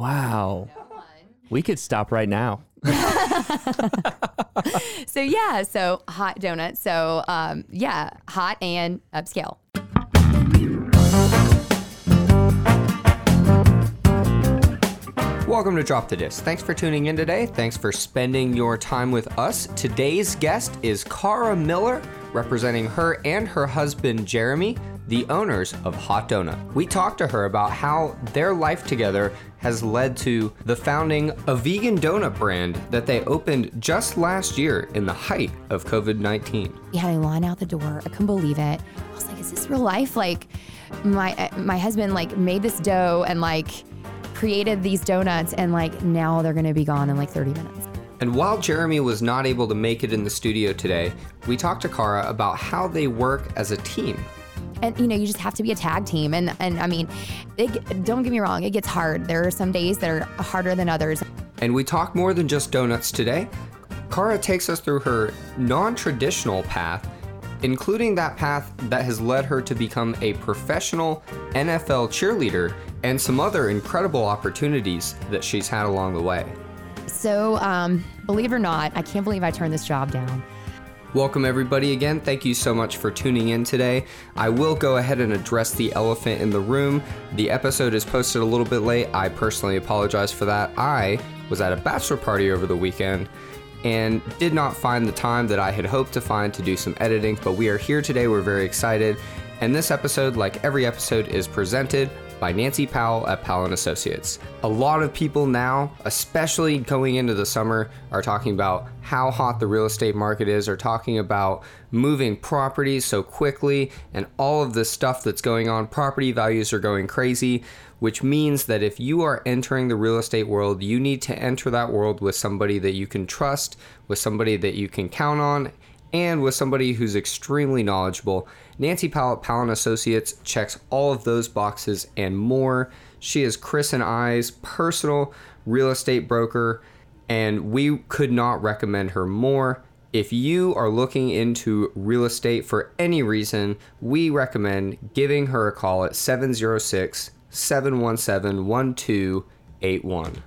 Wow. We could stop right now. So yeah, so Haute Doughnuts. So um, yeah, hot and upscale. Welcome to Drop the Disc. Thanks for tuning in today. Thanks for spending your time with us. Today's guest is Cara Miller, representing her and her husband Jeremy, the owners of Haute Doughnut. We talked to her about how their life together has led to the founding a vegan donut brand that they opened just last year in the height of COVID 19. We had a line out the door. I couldn't believe it. I was like, "Is this real life?" Like, my my husband like made this dough and like created these donuts, and like now they're gonna be gone in like 30 minutes. And while Jeremy was not able to make it in the studio today, we talked to Cara about how they work as a team. And you know, you just have to be a tag team. And and I mean, it, don't get me wrong, it gets hard. There are some days that are harder than others. And we talk more than just donuts today. Cara takes us through her non traditional path, including that path that has led her to become a professional NFL cheerleader and some other incredible opportunities that she's had along the way. So, um, believe it or not, I can't believe I turned this job down. Welcome, everybody, again. Thank you so much for tuning in today. I will go ahead and address the elephant in the room. The episode is posted a little bit late. I personally apologize for that. I was at a bachelor party over the weekend and did not find the time that I had hoped to find to do some editing, but we are here today. We're very excited. And this episode, like every episode, is presented by Nancy Powell at Powell and Associates. A lot of people now, especially going into the summer, are talking about how hot the real estate market is, are talking about moving properties so quickly and all of the stuff that's going on. Property values are going crazy, which means that if you are entering the real estate world, you need to enter that world with somebody that you can trust, with somebody that you can count on, and with somebody who's extremely knowledgeable. Nancy Powell at Powell Associates checks all of those boxes and more. She is Chris and I's personal real estate broker, and we could not recommend her more. If you are looking into real estate for any reason, we recommend giving her a call at 706 717 1281.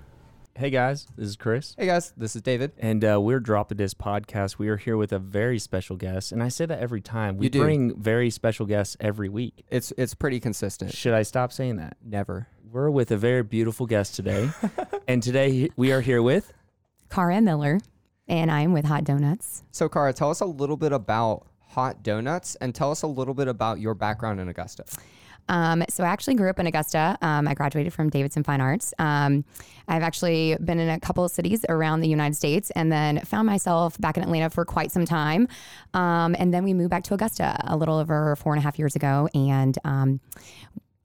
Hey guys, this is Chris. Hey guys, this is David. And uh, we're Drop the Disc podcast. We are here with a very special guest. And I say that every time. We You do. bring very special guests every week. It's it's pretty consistent. Should I stop saying that? Never. We're with a very beautiful guest today. and today we are here with Cara Miller, and I'm with Haute Doughnuts. So, Cara, tell us a little bit about Haute Doughnuts and tell us a little bit about your background in Augusta. Um, so I actually grew up in Augusta. Um, I graduated from Davidson Fine Arts. Um, I've actually been in a couple of cities around the United States, and then found myself back in Atlanta for quite some time. Um, and then we moved back to Augusta a little over four and a half years ago, and um,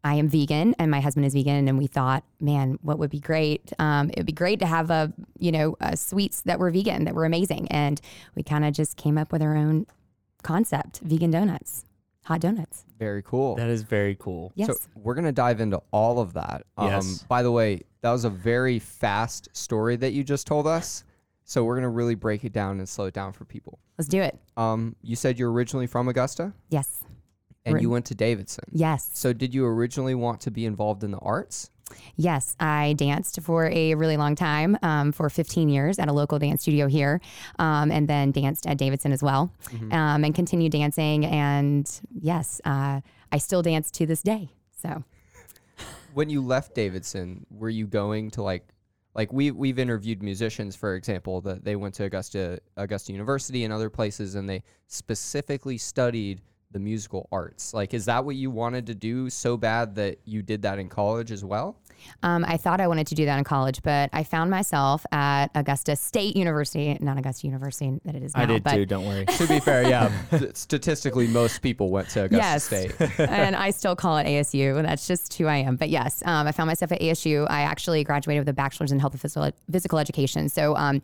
I am vegan and my husband is vegan, and we thought, man, what would be great? Um, it would be great to have a you know uh, sweets that were vegan that were amazing, and we kind of just came up with our own concept: vegan donuts, Haute Doughnuts. Very cool. that is very cool. Yes. So, we're going to dive into all of that. Um, Yes. By the way, that was a very fast story that you just told us. So, we're going to really break it down and slow it down for people. Let's do it. Um, you said you're originally from Augusta Yes. and Right. you went to Davidson. Yes. So, did you originally want to be involved in the arts? Yes, I danced for a really long time, um, for 15 years at a local dance studio here, um, and then danced at Davidson as well, um, and continued dancing. And yes, uh, I still dance to this day. So when you left Davidson, were you going to like like we we've interviewed musicians, for example, that they went to Augusta Augusta University and other places and they specifically studied the musical arts. Like is that what you wanted to do so bad that you did that in college as well? um, I thought I wanted to do that in college, but I found myself at Augusta State University, not Augusta University that it is now. I did but too, don't worry. to be fair, yeah, statistically most people went to Augusta yes. State. and I still call it ASU. That's just who I am. But yes, um, I found myself at ASU. I actually graduated with a bachelor's in health and physical, physical education. So um,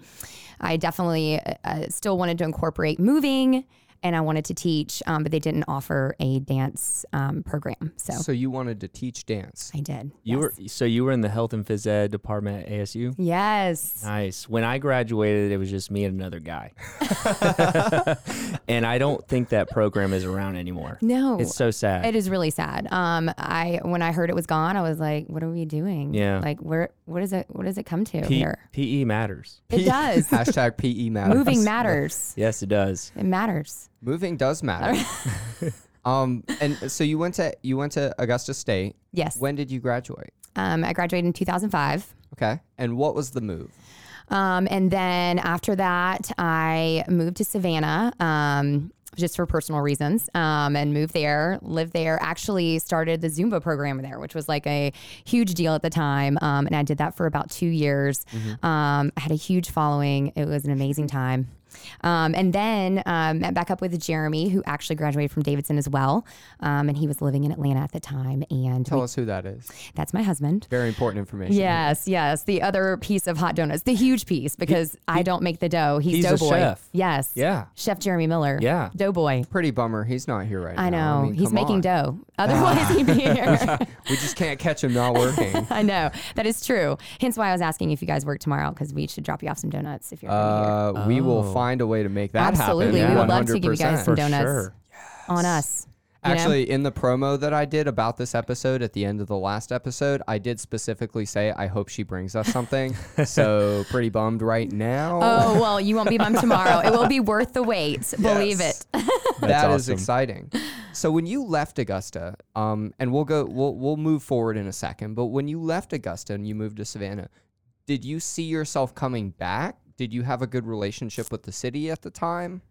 I definitely uh, still wanted to incorporate moving and I wanted to teach, um, but they didn't offer a dance um, program. So, So you wanted to teach dance. I did. You yes. were so you were in the health and phys ed department at ASU. Yes. Nice. When I graduated, it was just me and another guy, and I don't think that program is around anymore. No. It's so sad. It is really sad. Um, I when I heard it was gone, I was like, "What are we doing? Yeah. like where? What is it? What does it come to P- here? PE matters. It does. Hashtag PE matters. Moving matters. Yes, it does. It matters. Moving does matter. um, and so you went to you went to Augusta State. Yes. When did you graduate? Um, I graduated in 2005. Okay. And what was the move? Um, and then after that, I moved to Savannah. Um, just for personal reasons, um, and moved there, lived there. Actually, started the Zumba program there, which was like a huge deal at the time. Um, and I did that for about two years. Um, I had a huge following. It was an amazing time. Um, and then um, met back up with Jeremy, who actually graduated from Davidson as well. Um, and he was living in Atlanta at the time. And Tell we- us who that is. that's my husband. Very important information. Yes, yes. The other piece of Haute Doughnuts, the huge piece, because I don't make the dough. He's, he's a Doughboy. chef. Yes. Yeah. Chef Jeremy Miller. Yeah. Doughboy. Pretty bummer. He's not here right now. I now. know. mean, He's making on. dough. Otherwise, he'd be here. We just can't catch him not working. I know. That is true. Hence why I was asking if you guys work tomorrow, because we should drop you off some donuts if you're going to be here. Uh, We will Oh. Find a way to make that Absolutely. happen. We would love to give you guys some donuts sure. on us. you know? Actually, in the promo that I did about this episode at the end of the last episode, I did specifically say I hope she brings us something. so pretty bummed right now. Oh, well, you won't be bummed tomorrow. It will be worth the wait. Believe Yes. it. That is awesome. exciting. So when you left Augusta, um, and we'll go, we'll we'll move forward in a second. But when you left Augusta and you moved to Savannah, did you see yourself coming back? Did you have a good relationship with the city at the time?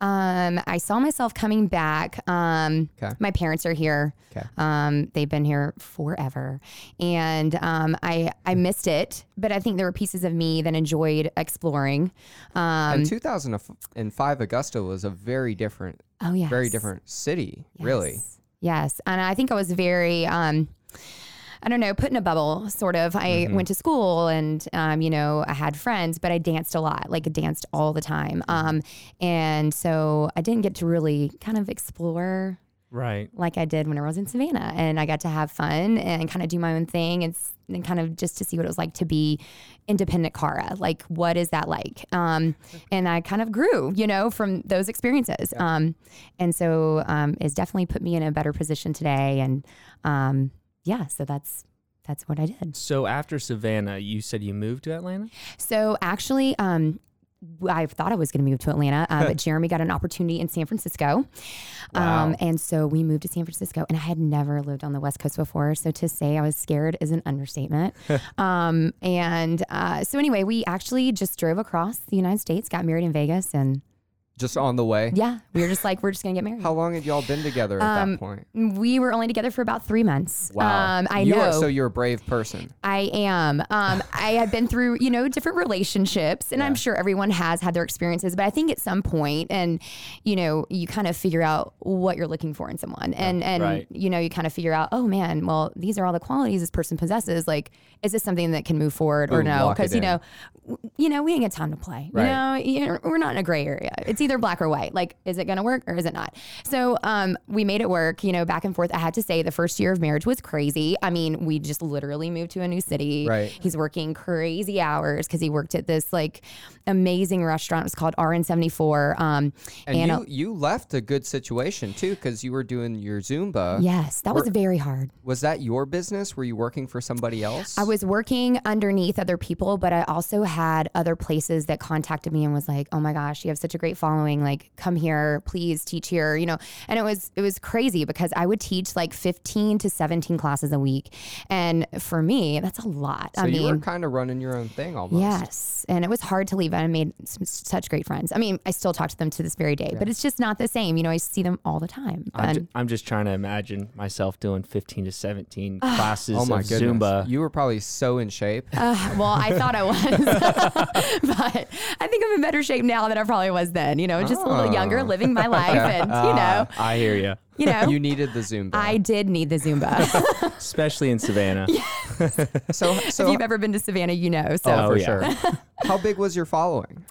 Um, I saw myself coming back. Um, 'Kay. my parents are here. 'Kay. Um, they've been here forever, and um, I I missed it. But I think there were pieces of me that enjoyed exploring. Um, and 2005 Augusta was a very different, oh yeah, very different city, really. Yes, and I think I was very. Um, I don't know, put in a bubble, sort of. I Mm-hmm. went to school and, um, you know, I had friends, but I danced a lot, like I danced all the time. Mm-hmm. Um, and so I didn't get to really kind of explore Right. like I did when I was in Savannah. And I got to have fun and kind of do my own thing and, and kind of just to see what it was like to be independent Cara. Like, what is that like? Um, and I kind of grew, you know, from those experiences. Um, and so um, it's definitely put me in a better position today. And um, yeah, so that's that's what I did. So after Savannah, you said you moved to Atlanta. So actually, um, I thought I was going to move to Atlanta, uh, but Jeremy got an opportunity in San Francisco. Wow. Um, and so we moved to San Francisco, and I had never lived on the West Coast before. So to say I was scared is an understatement. um, and uh, so anyway, we actually just drove across the United States, got married in Vegas, and Just on the way. yeah, we were just like, we're just going to get married. How long had y'all been together at Um, that point? we were only together for about three months. Um, I you know. Are, so you're a brave person. I am. Um, I have been through, you know, different relationships, and I'm sure everyone has had their experiences. But I think at some point, and you know, you kind of figure out what you're looking for in someone, and and right. you know, you kind of figure out, oh man, well, these are all the qualities this person possesses. Like, is this something that can move forward or Boom, no? lock it Because you in. know, w- you know, we ain't got time to play. Right. You know, you- we're not in a gray area. It's either black or white. Like, is it going to work or is it not? So, um, we made it work. You know, back and forth. I had to say, the first year of marriage was crazy. I mean, we just literally moved to a new city. Right. He's working crazy hours because he worked at this like amazing restaurant. It was called RN74. Um, And, and, you, uh, you left a good situation too, because you were doing your Zumba. yes, that was very hard. Was that your business? Were you working for somebody else? I was working underneath other people, but I also had other places that contacted me and was like, "Oh my gosh, you have such a great following! Like, come here, please teach here." You know, and it was it was crazy because I would teach like fifteen to seventeen classes a week, and for me, that's a lot. So I you were kind of running your own thing almost. Yes, and it was hard to leave. I made some, such great friends. I mean, I still talk to them to this very day, but it's just not the same. You know, I see them all the time. I'm, And ju- I'm just trying to imagine myself doing 15 to 17 classes Oh my of goodness. Zumba. You were probably so in shape. uh, well, I thought I was, but I think I'm in better shape now than I probably was then. You know, just a little younger, Oh. living my life, and you know, Ah, I hear you, you know, you needed the Zumba. I did need the Zumba. especially in Savannah. So, if you've ever been to Savannah, you know. So oh, for yeah. sure. How big was your following?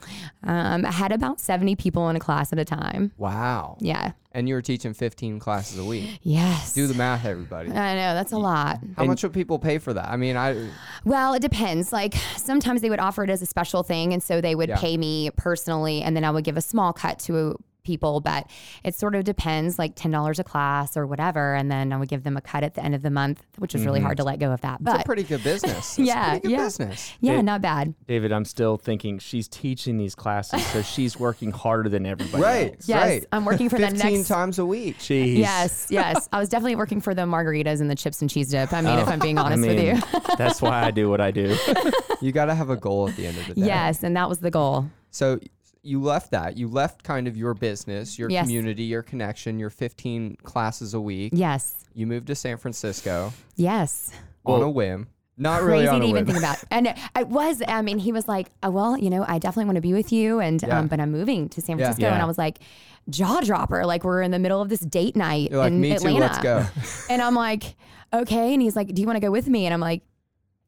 Um, I had about 70 people in a class at a time. Wow. Yeah. And you were teaching 15 classes a week. Yes. Do the math, everybody. I know that's a lot. How much would people pay for that? I mean, I Well, it depends. Like sometimes they would offer it as a special thing, and so they would Yeah. pay me personally, and then I would give a small cut to people. But it sort of depends, like ten dollars a class or whatever, and then I would give them a cut at the end of the month, which is really hard to mm-hmm. let go of that. But it's a pretty good business. It's Yeah, pretty good yeah. business. yeah, It- not bad. David, I'm still thinking she's teaching these classes, so she's working harder than everybody Right. else. Yes, right. I'm working for the 15 next. times a week. Jeez. Yes, yes. I was definitely working for the margaritas and the chips and cheese dip. I mean, if oh, I'm being Oh, I honest mean, with you. that's why I do what I do. You got to have a goal at the end of the day. yes, and that was the goal. So you left that. You left kind of your business, your Yes. community, your connection, your 15 classes a week. Yes, You moved to San Francisco yes. on Well, a whim. Not crazy really on to a even whim. think about. And I was, I mean, he was like, oh, well, you know, I definitely want to be with you. And, Yeah. um, but I'm moving to San Yeah. Francisco. And I was like, jaw dropper. Like we're in the middle of this date night You're like, in me Atlanta. too, let's go. And I'm like, okay. And he's like, do you want to go with me? And I'm like,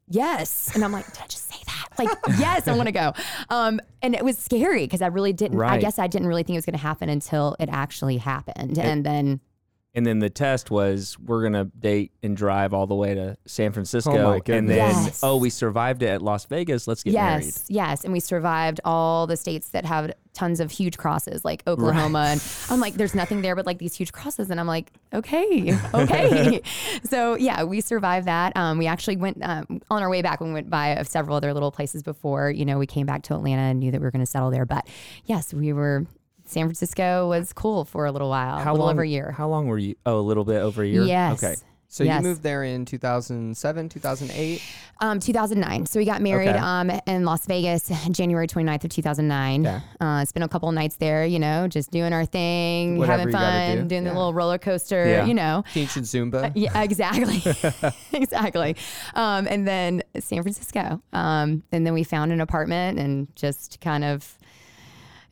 yes. And I'm like, did I just say that? Like, yes, I want to go. Um, and it was scary because I really didn't, I Right. guess I didn't really think it was going to happen until it actually happened. and then, And then the test was we're gonna date and drive all the way to San Francisco, Oh my and goodness. then Yes. oh we survived it at Las Vegas. Let's get married. yes, yes. And we survived all the states that have tons of huge crosses, like Oklahoma. And I'm like, there's nothing there but like these huge crosses. And I'm like, okay, okay. so yeah, we survived that. Um, we actually went um, on our way back. We went by several other little places before. You know, we came back to Atlanta and knew that we were going to settle there. But yes, we were. San Francisco was cool for a little while, a little long, over a year. How long were you? Oh, a little bit over a year. Yes. Okay. So Yes. you moved there in 2007, 2008. Um, 2009. So we got married Okay. um, in Las Vegas, January 29th of 2009. Okay. Uh, spent a couple of nights there, you know, just doing our thing, Whatever having fun, do. doing Yeah. the little roller coaster, Yeah. you know. Teaching Zumba. Yeah, exactly. exactly. Um, and then San Francisco. Um, and then we found an apartment and just kind of,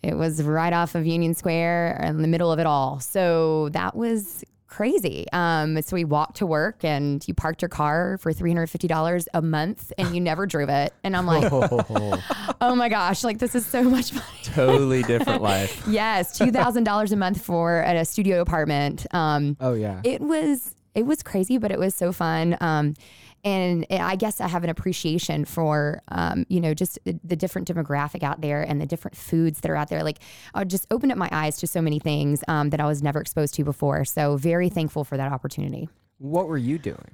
it was right off of Union Square in the middle of it all. So that was crazy. Um, so we walked to work and you parked your car for $350 a month and you never drove it. And I'm like, oh my gosh, like this is so much money. totally different life. yes, $2,000 a month for at a studio apartment. Um, oh yeah. it was it was crazy, but it was so fun. Um, and I guess I have an appreciation for, um, you know, just the, the different demographic out there and the different foods that are out there. Like, I just opened up my eyes to so many things um, that I was never exposed to before. So, very thankful for that opportunity. what were you doing?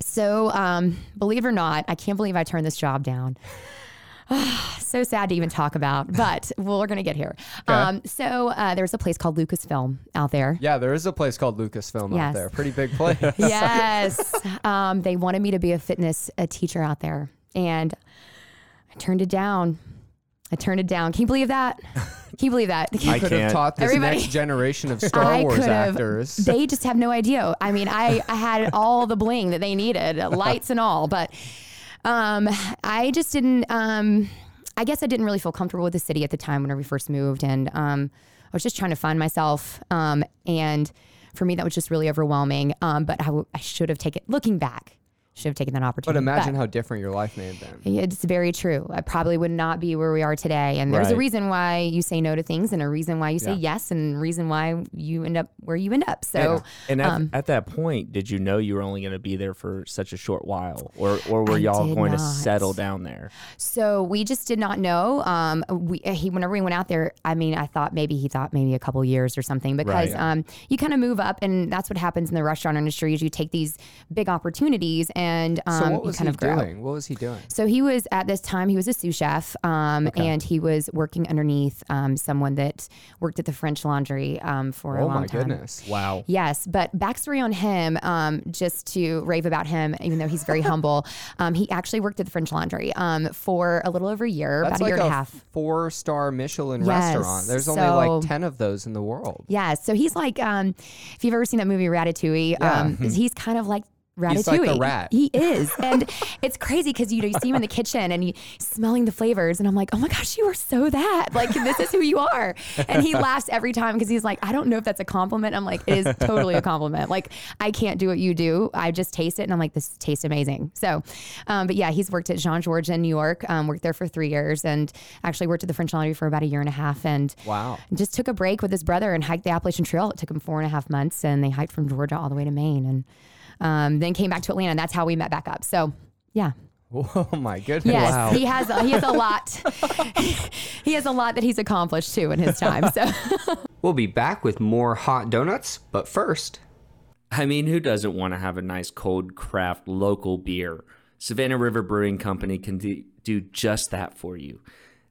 So, um, believe it or not, I can't believe I turned this job down. so sad to even talk about, but we're going to get here. Um, so, uh, there's a place called Lucasfilm out there. Yeah, there is a place called Lucasfilm out Yes. there. Pretty big place. yes. Um, they wanted me to be a fitness a teacher out there, and I turned it down. I turned it down. Can you believe that? Can you believe that? I could have taught this Everybody- next generation of Star I Wars could have- actors. They just have no idea. I mean, I, I had all the bling that they needed, lights and all, but um, I just didn't. Um, I guess I didn't really feel comfortable with the city at the time when we first moved, and um, I was just trying to find myself. Um, and for me, that was just really overwhelming. Um, but I, w- I should have taken. Looking back, should have taken that opportunity. but imagine how different your life may have been. It's very true. I probably would not be where we are today. And there's a reason why you say no to things and a reason why you say Yeah. yes and a reason why you end up where you end up. So And at, Um, at that point, did you know you were only going to be there for such a short while, or or were I y'all going to settle down there? So we just did not know. Um, we he whenever we went out there, I mean, I thought maybe he thought maybe a couple years or something because Right. um, you kind of move up, and that's what happens in the restaurant industry. Is you take these big opportunities and um, So what you was kind he of grow. doing? What was he doing? So he was at this time he was a sous chef, um, and he was working underneath um, someone that worked at the French Laundry um, for a long time. Oh long my time. goodness. Wow. Yes, but backstory on him, um, just to rave about him, even though he's very humble, um, he actually worked at the French Laundry um, for a little over a year, That's about a like year and a a half. four star Michelin Yes, restaurant. There's only like 10 of those in the world. Yeah, so he's like, um, if you've ever seen that movie Ratatouille, Yeah. um, he's kind of like Ratatouille. He's like the rat. He is. And it's crazy because you know you see him in the kitchen and you smelling the flavors and I'm like, "Oh my gosh, you are so that. Like this is who you are." And he laughs every time because he's like, "I don't know if that's a compliment." I'm like, "It is totally a compliment. Like I can't do what you do. I just taste it and I'm like, this tastes amazing." So, um, but yeah, he's worked at Jean Georges in New York. Um, worked there for 3 years and actually worked at the French Laundry for about a year and a half and Wow. just took a break with his brother and hiked the Appalachian Trail. It took him four and a half months, and they hiked from Georgia all the way to Maine, and um, then came back to Atlanta. And that's how we met back up. So, yeah, Oh my goodness. yes, he has he has a lot. he has a lot that he's accomplished too in his time. So, We'll be back with more hot donuts, but first, I mean, who doesn't want to have a nice cold craft local beer? Savannah River Brewing Company can do, do just that for you.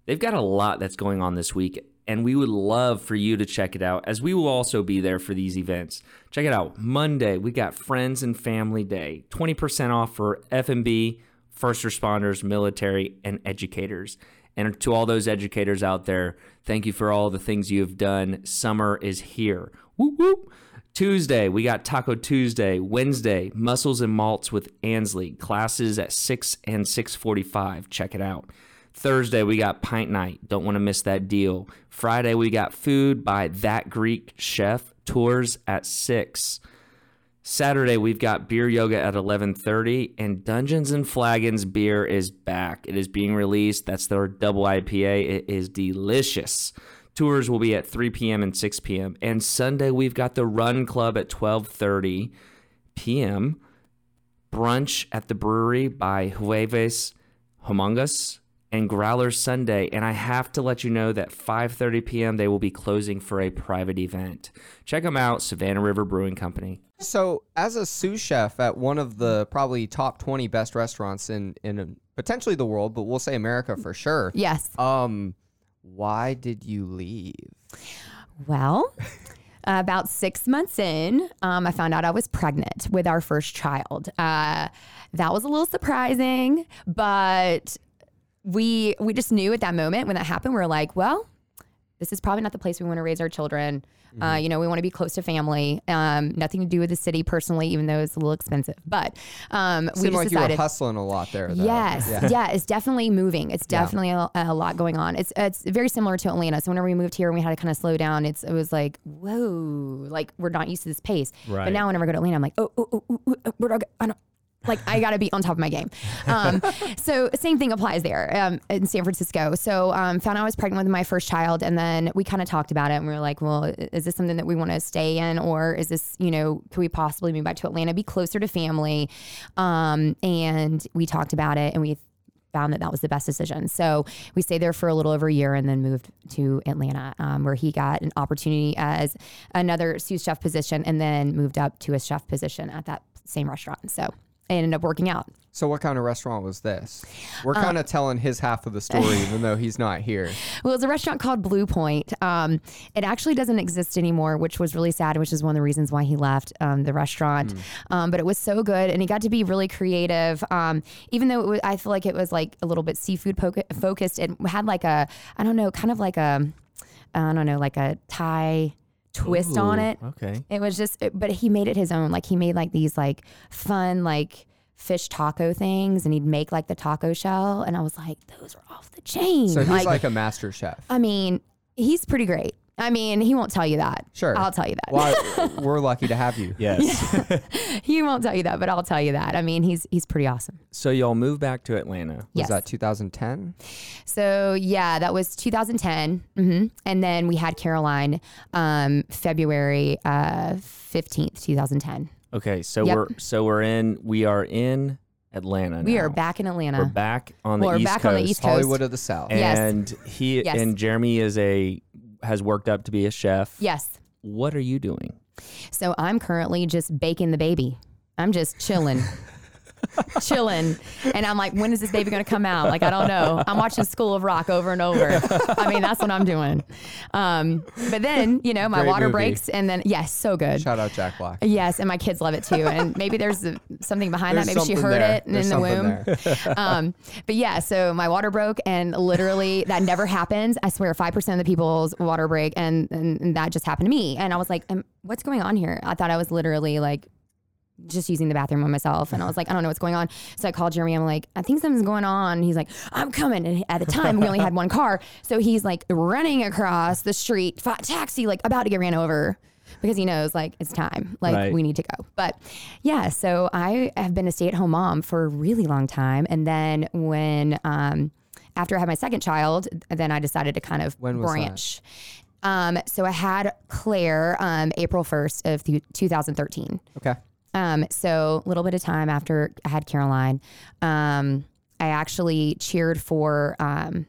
They've got a lot that's going on this week, and we would love for you to check it out as we will also be there for these events. Check it out. Monday, we got Friends and Family Day. 20% off for F&B, first responders, military, and educators. And to all those educators out there, thank you for all the things you have done. Summer is here. Tuesday, we got Taco Tuesday. Wednesday, Muscles and Malts with Ansley. Classes at 6 and 6:45. Check it out. Thursday, we got Pint Night. Don't want to miss that deal. Friday, we got food by That Greek Chef. Tours at 6. Saturday we've got beer yoga at 11:30 and Dungeons and Flagons beer is back. It is being released. That's their double IPA. It is delicious. Tours will be at 3 p.m. and 6 p.m. And Sunday we've got the Run Club at 12:30 p.m. Brunch at the brewery by Jueves Humongous and Growler Sunday. And I have to let you know that 5:30 p.m. they will be closing for a private event. Check them out, Savannah River Brewing Company. So, as a sous chef at one of the probably top 20 best restaurants in in potentially the world, but we'll say America for sure. yes. Um, why did you leave? Well, about six months in, um, I found out I was pregnant with our first child. Uh, that was a little surprising, but we we just knew at that moment when that happened, we are like, well, this is probably not the place we want to raise our children. Uh, you know, we want to be close to family. Um, nothing to do with the city personally, even though it's a little expensive. But um, we just like you were hustling a lot there. Though. Yes, Yeah. yeah. it's definitely moving. It's definitely a, a lot going on. It's it's very similar to Atlanta. So whenever we moved here and we had to kind of slow down, it's it was like whoa, like we're not used to this pace. Right. But now whenever I go to Atlanta, I'm like oh oh oh, oh, oh, oh where do I go? Like I got to be on top of my game. Um, so same thing applies there um, in San Francisco. So um, found out I was pregnant with my first child, and then we kind of talked about it, and we were like, well, is this something that we want to stay in, or is this, you know, could we possibly move back to Atlanta, be closer to family? Um, and we talked about it, and we found that that was the best decision. So we stayed there for a little over a year and then moved to Atlanta, um, where he got an opportunity as another sous chef position and then moved up to a chef position at that same restaurant. So it ended up working out. So, what kind of restaurant was this? We're Uh, kind of telling his half of the story, even though he's not here. Well, it's a restaurant called Blue Pointe. Um, it actually doesn't exist anymore, which was really sad, which is one of the reasons why he left um, the restaurant. Um, but it was so good, and he got to be really creative. Um, even though it was, I feel like it was like a little bit seafood poca- focused. It had like a, I don't know, kind of like a, I don't know, like a Thai twist on it. Okay. It was just, it- but he made it his own. Like he made like these like fun like fish taco things, and he'd make like the taco shell, and I was like, those are off the chain. So, he's like, a master chef. I mean, he's pretty great. I mean, he won't tell you that. Sure. I'll tell you that. Well, we're lucky to have you. Yes. he won't tell you that, but I'll tell you that. I mean, he's he's pretty awesome. so y'all moved back to Atlanta. Was Yes. that 2010? So yeah, that was 2010, hmm and then we had Caroline, um, February uh, 15th, 2010. Okay, so Yep. we're so we're in we are in Atlanta. We are back in Atlanta. We're back on the Well, we're East back Coast. on the East Coast. Hollywood of the South. Yes. And he Yes. and Jeremy is a has worked up to be a chef. Yes. What are you doing? So I'm currently just baking the baby. I'm just chilling. chilling. And I'm like, when is this baby going to come out? Like, I don't know. I'm watching School of Rock over and over. I mean, that's what I'm doing. Um, but then, you know, my Great water movie. breaks and then, yes, so good. Shout out Jack Black. Yes, and my kids love it too. And maybe there's something behind There's that. Maybe she heard there. it There's in the womb. um, but yeah, so my water broke, and literally that never happens. I swear, five percent of the people's water break, and, and and that just happened to me. And I was like, "What's going on here?" I thought I was literally like just using the bathroom on myself. And I was like, I don't know what's going on. So I called Jeremy. I'm like, I think something's going on. He's like, I'm coming. And at the time, we only had one car. So he's like running across the street, taxi, like about to get ran over because he knows like it's time. Like Right. we need to go. But yeah, so I have been a stay at home mom for a really long time. And then when, um, after I had my second child, then I decided to kind of was that? branch. Um, so I had Claire um, April 1st of th- 2013. Okay. Um, so a little bit of time after I had Caroline, um, I actually cheered for um,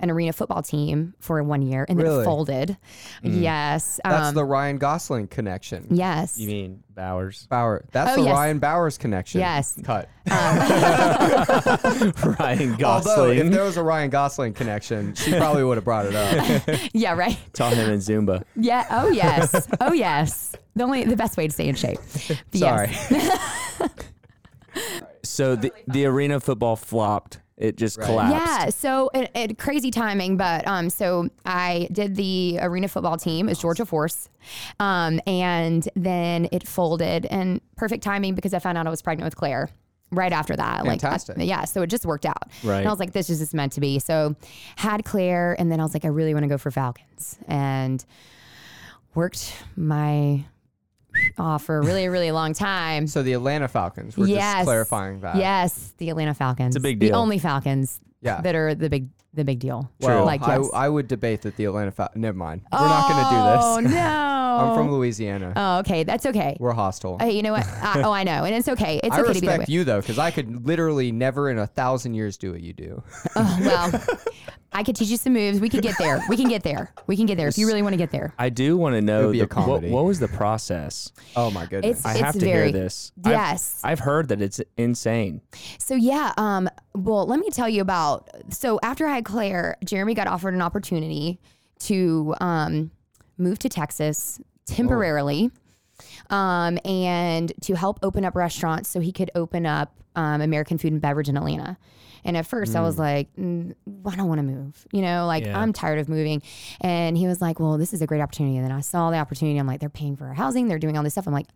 an arena football team for one year and then Really? it folded. Yes. That's um, the Ryan Gosling connection. yes. You mean Bowers? Bauer. That's Oh, the yes. Ryan Bowers connection. Yes. Cut. Ryan Although, Gosling. if there was a Ryan Gosling connection, she probably would have brought it up. Yeah. Right. Taught him in Zumba. Yeah. Oh yes. oh yes. The only the best way to stay in shape. But Sorry. Yes. So the the arena football flopped. It just Right. collapsed. Yeah, so it, it, crazy timing, but um, so I did the arena football team as Georgia Force, um, and then it folded, and perfect timing because I found out I was pregnant with Claire right after that. Fantastic. Like, I- yeah, so it just worked out. Right. And I was like, this is just meant to be. So had Claire, and then I was like, I really want to go for Falcons, and worked my off for a really, really long time. So the Atlanta Falcons. We're yes. just clarifying that. Yes, the Atlanta Falcons. It's a big deal. The only Falcons Yeah. that are the big the big deal. Well, Like I, yes. I would debate that the Atlanta Falcons. Never mind. We're not oh, going to do this. Oh no! I'm from Louisiana. Oh, okay, that's okay. We're hostile. Hey, you know what? I, oh, I know, and it's okay. It's I okay to be that way. respect you though, because I could literally never in a thousand years do what you do. Oh, well, I could teach you some moves. We could get there. We can get there. We can get there if you really want to get there. I do want to know would be a the, what, comedy. what was the process. Oh my goodness. It's I it's have to very hear this. I've- yes. I've, heard that it's insane. So yeah, um, well, let me tell you about. So after I had Claire, Jeremy got offered an opportunity to um, move to Texas temporarily, um, and to help open up restaurants so he could open up um, American Food and Beverage in Atlanta. And at first, I was like, mm, I don't want to move. You know, like Yeah. I'm tired of moving. And he was like, Well, this is a great opportunity. And then I saw the opportunity. I'm like, they're paying for our housing. They're doing all this stuff. I'm like,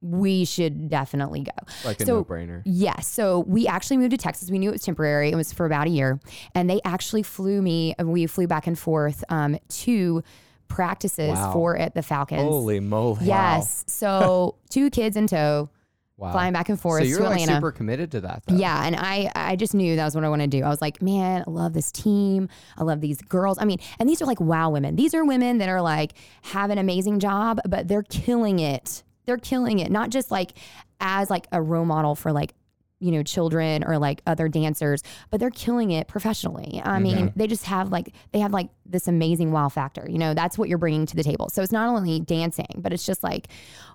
we should definitely go. like a so- no-brainer. Yes. So we actually moved to Texas. We knew it was temporary. It was for about a year. And they actually flew me, we flew back and forth um, to practices Wow. for at the Falcons. Holy moly! Yes. So two kids in tow, Wow. flying back and forth. so you're like super committed to that though. Yeah, and I I just knew that was what I want to do. I was like, man, I love this team. I love these girls. I mean, and these are like wow women. These are women that are like have an amazing job, but they're killing it. They're killing it. Not just like as like a role model for like you know children or like other dancers, but they're killing it professionally. I mean, mm-hmm. they just have like they have like this amazing wow factor. You know, that's what you're bringing to the table. So it's not only dancing, but it's just like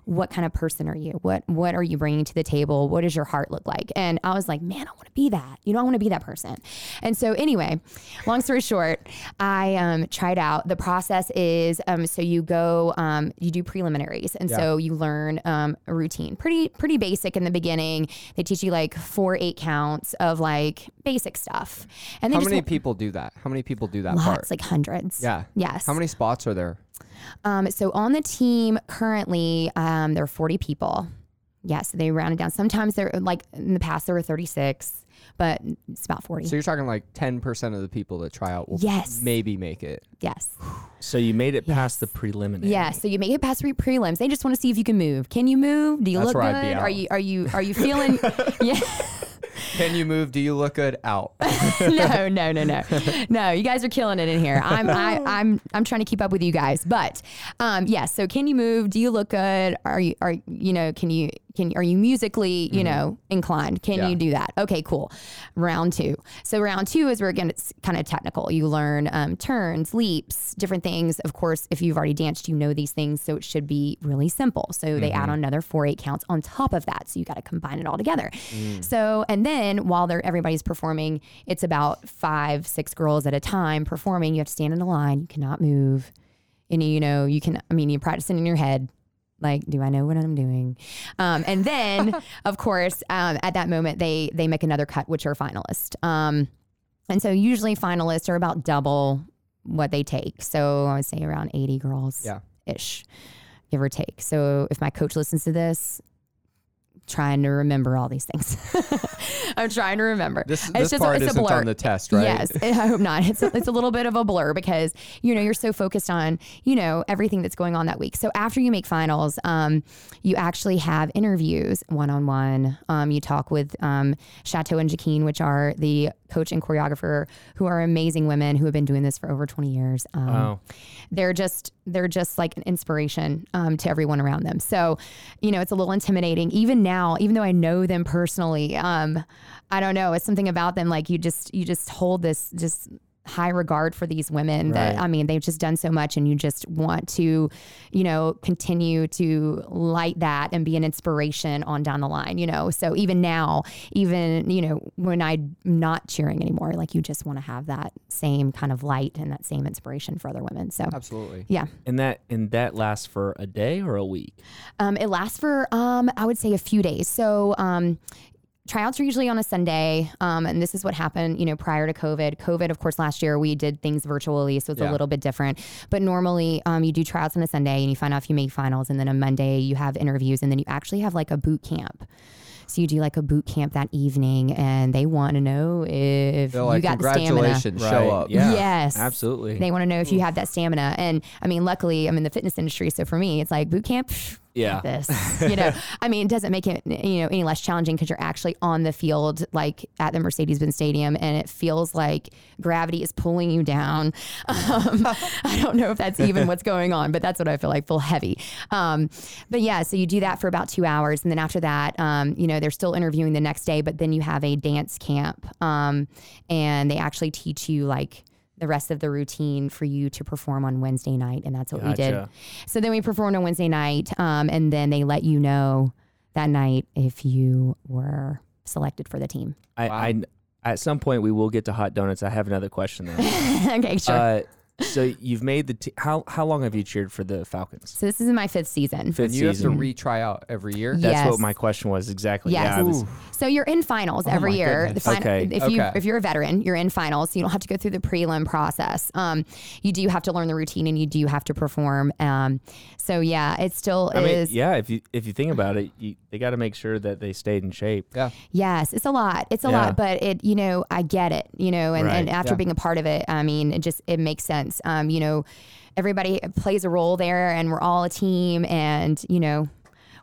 what kind of person are you? What what are you bringing to the table? What does your heart look like? And I was like, man, I want to be that. You know, I want to be that person. And so anyway, long story short, I um, tried out. The process is um, so you go, um, you do preliminaries, and so you learn um, a routine. Pretty pretty basic in the beginning. They teach you like four eight counts of like basic stuff. And How many people do that? How many people do that lots, part? like hundreds. Yeah. Yes. How many spots are there? Um, so on the team currently, um, there are 40 people. Yes, they rounded down. Sometimes they're like in the past there were 36, but it's about 40. So you're talking like 10% of the people that try out will Yes. maybe make it. Yes. So you made it past the preliminary. Yeah. So you make it past pre- prelims. They just want to see if you can move. Can you move? Do you That's look good? Are you are you are you feeling? yeah. Can you move? Do you look good? Out. no, no, no, no, no. You guys are killing it in here. I'm, I, I'm, I'm trying to keep up with you guys. But, um, yes. so, can you move? Do you look good? Are you, are you know? Can you, can are you musically, you know, inclined? Can Yeah. you do that? Okay, cool. Round two. So round two is where again it's kind of technical. You learn um, turns, leaps, different things. Of course, if you've already danced, you know these things, so it should be really simple. So they add on another four eight counts on top of that. So you got to combine it all together. So and then while they're everybody's performing, it's about five six girls at a time performing. You have to stand in a line. You cannot move. And you know you can. I mean, you're practicing in your head like do i know what i'm doing um, and then of course um, at that moment they they make another cut which are finalists um, and so usually finalists are about double what they take so i would say around 80 girls Yeah. ish give or take so if my coach listens to this trying to remember all these things. I'm trying to remember. This, It's this part it's isn't on the test, right? Yes, I hope not. It's a, it's a little bit of a blur because you know you're so focused on you know everything that's going on that week. So after you make finals, um, you actually have interviews one on one. You talk with um, Chateau and Jaquine, which are the coach and choreographer, who are amazing women who have been doing this for over 20 years. Um, Wow. they're just they're just like an inspiration um, to everyone around them. So, you know, it's a little intimidating even now, even though I know them personally. Um, I don't know, it's something about them like you just you just hold this just high regard for these women that I mean they've just done so much and you just want to you know continue to light that and be an inspiration on down the line you know so even now even you know when I'm not cheering anymore like you just want to have that same kind of light and that same inspiration for other women so Absolutely. yeah And that and that lasts for a day or a week. um, it lasts for, um, I would say, a few days. So, um, tryouts are usually on a Sunday. Um, and this is what happened, you know, prior to COVID. COVID, of course, last year we did things virtually, so it's Yeah. a little bit different. But normally, um, you do tryouts on a Sunday and you find out if you make finals. And then on Monday, you have interviews. And then you actually have like a boot camp. So you do like a boot camp that evening, and they want to know if They're you like, got the stamina. congratulations, show up. Yeah. Yes. Absolutely. They want to know if you have that stamina. And I mean, luckily, I'm in the fitness industry. So for me, it's like boot camp. pff, Yeah. This, you know, I mean, it doesn't make it, you know, any less challenging because you're actually on the field, like at the Mercedes Benz Stadium, and it feels like gravity is pulling you down. Um, I don't know if that's even what's going on, but that's what I feel like, feel heavy. Um, but yeah, so you do that for about two hours. And then after that, um, you know, they're still interviewing the next day, but then you have a dance camp. Um, and they actually teach you like, the rest of the routine for you to perform on Wednesday night, and that's what we did. So then we performed on Wednesday night, um, and then they let you know that night if you were selected for the team. I, I at some point we will get to Haute Doughnuts. I have another question though. okay, sure. uh, so you've made the t- how how long have you cheered for the Falcons? so this is my fifth season. Fifth And you have to retry out every year. That's Yes. what my question was exactly. Yes. Yeah, I was, So you're in finals every my year. goodness. The fin- Okay. If you Okay. if you're a veteran, you're in finals. So you don't have to go through the prelim process. Um, you do have to learn the routine and you do have to perform. Um, so yeah, it still I mean, is. yeah. If you if you think about it, you, they got to make sure that they stayed in shape. Yeah. Yes, it's a lot. It's a Yeah. lot, but it, you know, I get it, you know, and, and Right. after Yeah. being a part of it, I mean, it just, it makes sense. Um, you know, everybody plays a role there and we're all a team and, you know,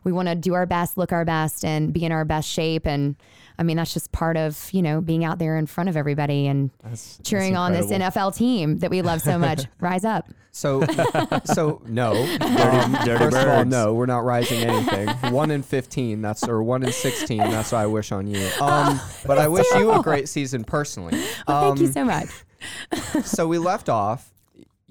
we want to do our best, look our best and be in our best shape. And I mean, that's just part of, you know, being out there in front of everybody and That's, that's cheering on this. NFL team that we love so much. Rise up. So, so no. Um, dirty first of all, no, we're not rising anything. one in fifteen. That's or one in sixteen. That's what I wish on you. Um, but I wish you a great season personally. Well, thank you Um, so much. so we left off.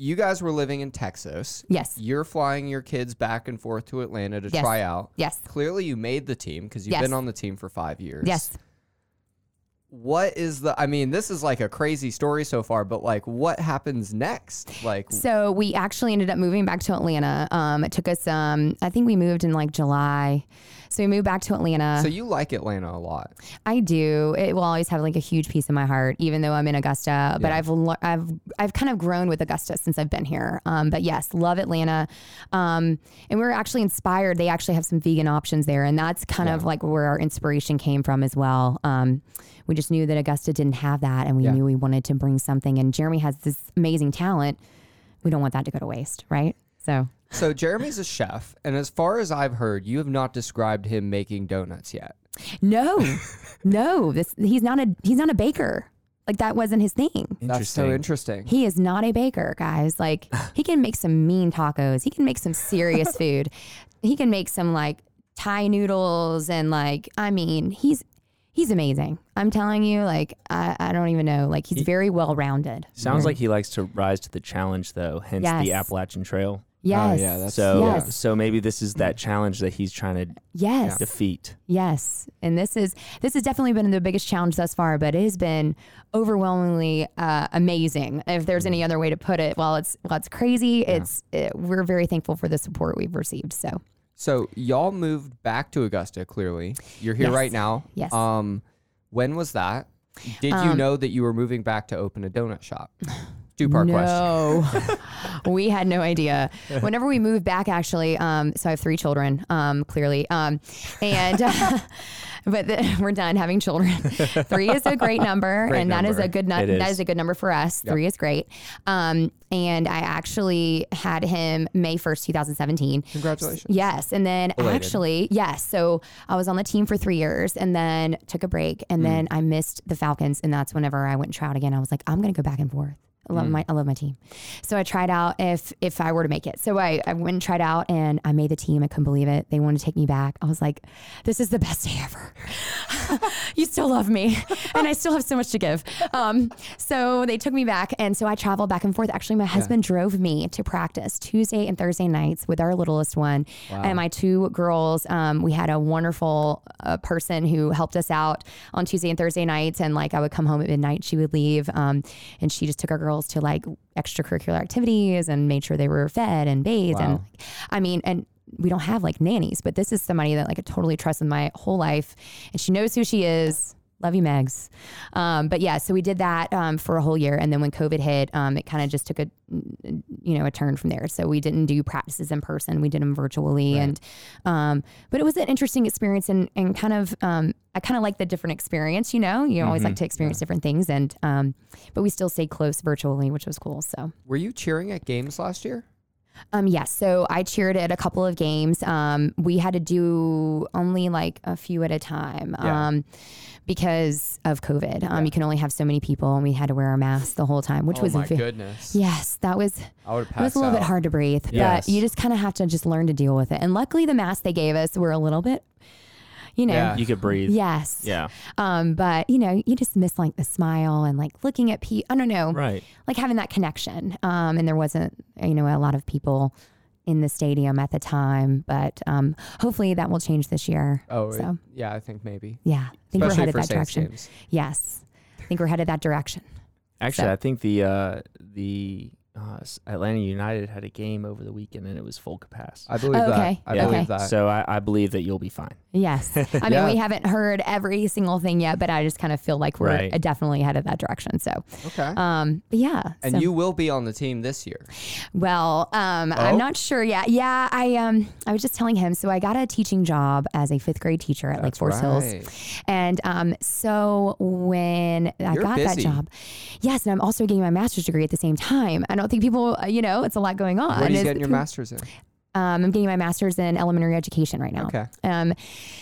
You guys were living in Texas. Yes. You're flying your kids back and forth to Atlanta to Yes. try out. Yes. Clearly, you made the team because you've Yes. been on the team for five years. Yes. What is the? I mean, this is like a crazy story so far, but like, what happens next? Like, So we actually ended up moving back to Atlanta. Um, it took us, um, I think we moved in like July. So we moved back to Atlanta. so you like Atlanta a lot. I do. It will always have like a huge piece of my heart, even though I'm in Augusta. But Yeah. I've I've I've kind of grown with Augusta since I've been here. Um, but yes, love Atlanta. Um, and we are actually inspired. They actually have some vegan options there, and that's kind of like where our inspiration came from as well. Um, we just knew that Augusta didn't have that, and we Yeah. knew we wanted to bring something. And Jeremy has this amazing talent. We don't want that to go to waste, right? So So Jeremy's a chef, and as far as I've heard, you have not described him making donuts yet. no, no, this he's not a he's not a baker. Like that wasn't his thing. That's so interesting. He is not a baker, guys. Like he can make some mean tacos. He can make some serious food. He can make some like Thai noodles and like I mean, he's he's amazing. I'm telling you, like I, I don't even know. Like he's very well rounded. Sounds like he likes to rise to the challenge, though. Hence the Appalachian Trail. Yes. yeah, that's- So, Yes. so maybe this is that challenge that he's trying to yes. defeat. Yes, and this is this has definitely been the biggest challenge thus far, but it has been overwhelmingly uh, amazing. If there's any other way to put it, while it's while it's crazy, it's it, we're very thankful for the support we've received. So So y'all moved back to Augusta. Clearly, you're here Yes. right now. Yes. Um, when was that? Did you Um, know that you were moving back to open a donut shop? Two part question. No, we had no idea. Whenever we moved back, actually, um, so I have three children, um, clearly, um, and. but the, we're done having children. Three is a great number, Great and that is number. a good nu- It is. that is a good number for us. Three is great. Um, and I actually had him May first, two thousand seventeen. Congratulations. Yes, and then actually, yes. So I was on the team for three years, and then took a break, and then I missed the Falcons, and that's whenever I went and tried again. I was like, I'm gonna go back and forth. I love my I love my team. So I tried out if if I were to make it. So I, I went and tried out and I made the team. I couldn't believe it. They wanted to take me back. I was like, this is the best day ever. you still love me. And I still have so much to give. Um, so they took me back. And so I traveled back and forth. Actually, my husband drove me to practice Tuesday and Thursday nights with our littlest one. And my two girls, um, we had a wonderful uh, person who helped us out on Tuesday and Thursday nights. And like I would come home at midnight, she would leave. Um, and she just took our girls to like extracurricular activities and made sure they were fed and bathed. And Wow. I mean, and we don't have like nannies, but this is somebody that like I totally trust with my whole life, and she knows who she is. Love you, Megs. Um, but yeah, so we did that um, for a whole year, and then when COVID hit, um, it kind of just took a you know a turn from there. So we didn't do practices in person; we did them virtually, and um, but it was an interesting experience, and and kind of um, I kind of like the different experience. You know, you always like to experience different things, and um, but we still stayed close virtually, which was cool. So. Were you cheering at games last year? Um, yes. So I cheered at a couple of games. Um, we had to do only like a few at a time. Yeah. Um, because of COVID. Um, you can only have so many people and we had to wear our masks the whole time, which oh was my goodness. Yes, that was I would it was a little bit hard to breathe, Yes. but you just kind of have to just learn to deal with it. And luckily, the masks they gave us were a little bit, you know, Yeah. You could breathe. yes, Yeah. Um, but you know, you just miss like the smile and like looking at people. I don't know, Right. like having that connection. Um, and there wasn't, you know, a lot of people in the stadium at the time, but um, hopefully that will change this year. Oh, so yeah, I think maybe. yeah, I think Especially we're headed that Saints direction. games. Yes, I think we're headed that direction. Actually, So- I think the uh, the uh, Atlanta United had a game over the weekend and it was full capacity. I believe Oh, that. okay. I Yeah. believe Okay. that. So I, I believe that you'll be fine. Yes, I mean Yeah. we haven't heard every single thing yet, but I just kind of feel like we're Right. definitely headed that direction. So, okay. um, yeah, and so- you will be on the team this year. Well, um, Oh? I'm not sure yet. Yeah, I um, I was just telling him. So I got a teaching job as a fifth grade teacher at Lake That's Forest Hills, and um, so when I You're got that job, yes, and I'm also getting my master's degree at the same time. I don't think people, uh, you know, it's a lot going on. What are you getting your master's in? Um, I'm getting my master's in elementary education right now. Okay. Um,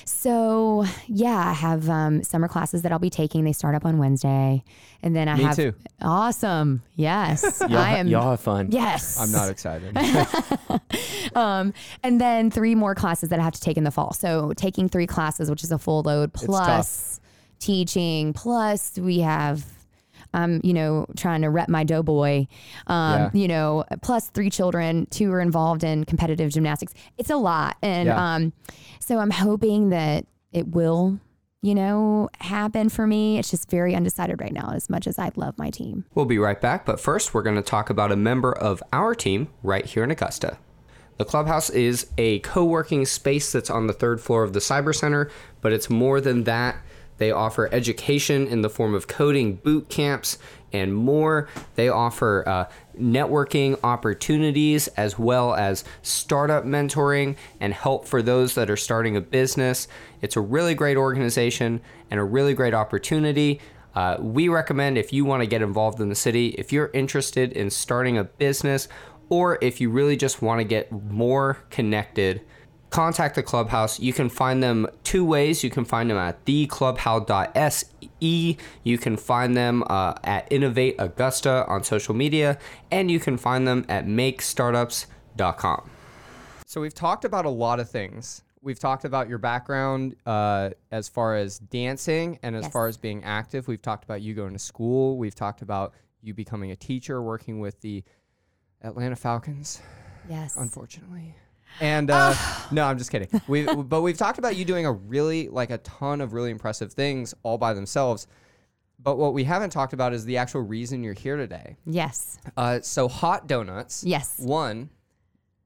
so yeah, I have um, summer classes that I'll be taking. They start up on Wednesday, and then I Me have too. awesome. Yes, Y'all, I am. y'all have fun. Yes, I'm not excited. um, and then three more classes that I have to take in the fall. So taking three classes, which is a full load, plus teaching, plus we have. Um, you know, trying to rep my doughboy, um, Yeah. you know, plus three children, two are involved in competitive gymnastics. It's a lot. And Yeah. um, so I'm hoping that it will, you know, happen for me. It's just very undecided right now, as much as I love my team. We'll be right back, but first we're going to talk about a member of our team right here in Augusta. The clubhouse is a co working space that's on the third floor of the Cyber Center, but it's more than that. They offer education in the form of coding boot camps and more. They offer uh, networking opportunities as well as startup mentoring and help for those that are starting a business. It's a really great organization and a really great opportunity. Uh, we recommend if you want to get involved in the city, if you're interested in starting a business, or if you really just want to get more connected, contact the clubhouse. You can find them two ways. You can find them at theclubhou.se. You can find them uh, at Innovate Augusta on social media, and you can find them at makestartups.com. So we've talked about a lot of things. We've talked about your background uh, as far as dancing and as Yes. far as being active. We've talked about you going to school. We've talked about you becoming a teacher, working with the Atlanta Falcons, Yes. unfortunately. And uh, no, I'm just kidding. We but we've talked about you doing a really like a ton of really impressive things all by themselves. But what we haven't talked about is the actual reason you're here today. Yes. Uh, so Haute Doughnuts. Yes. One,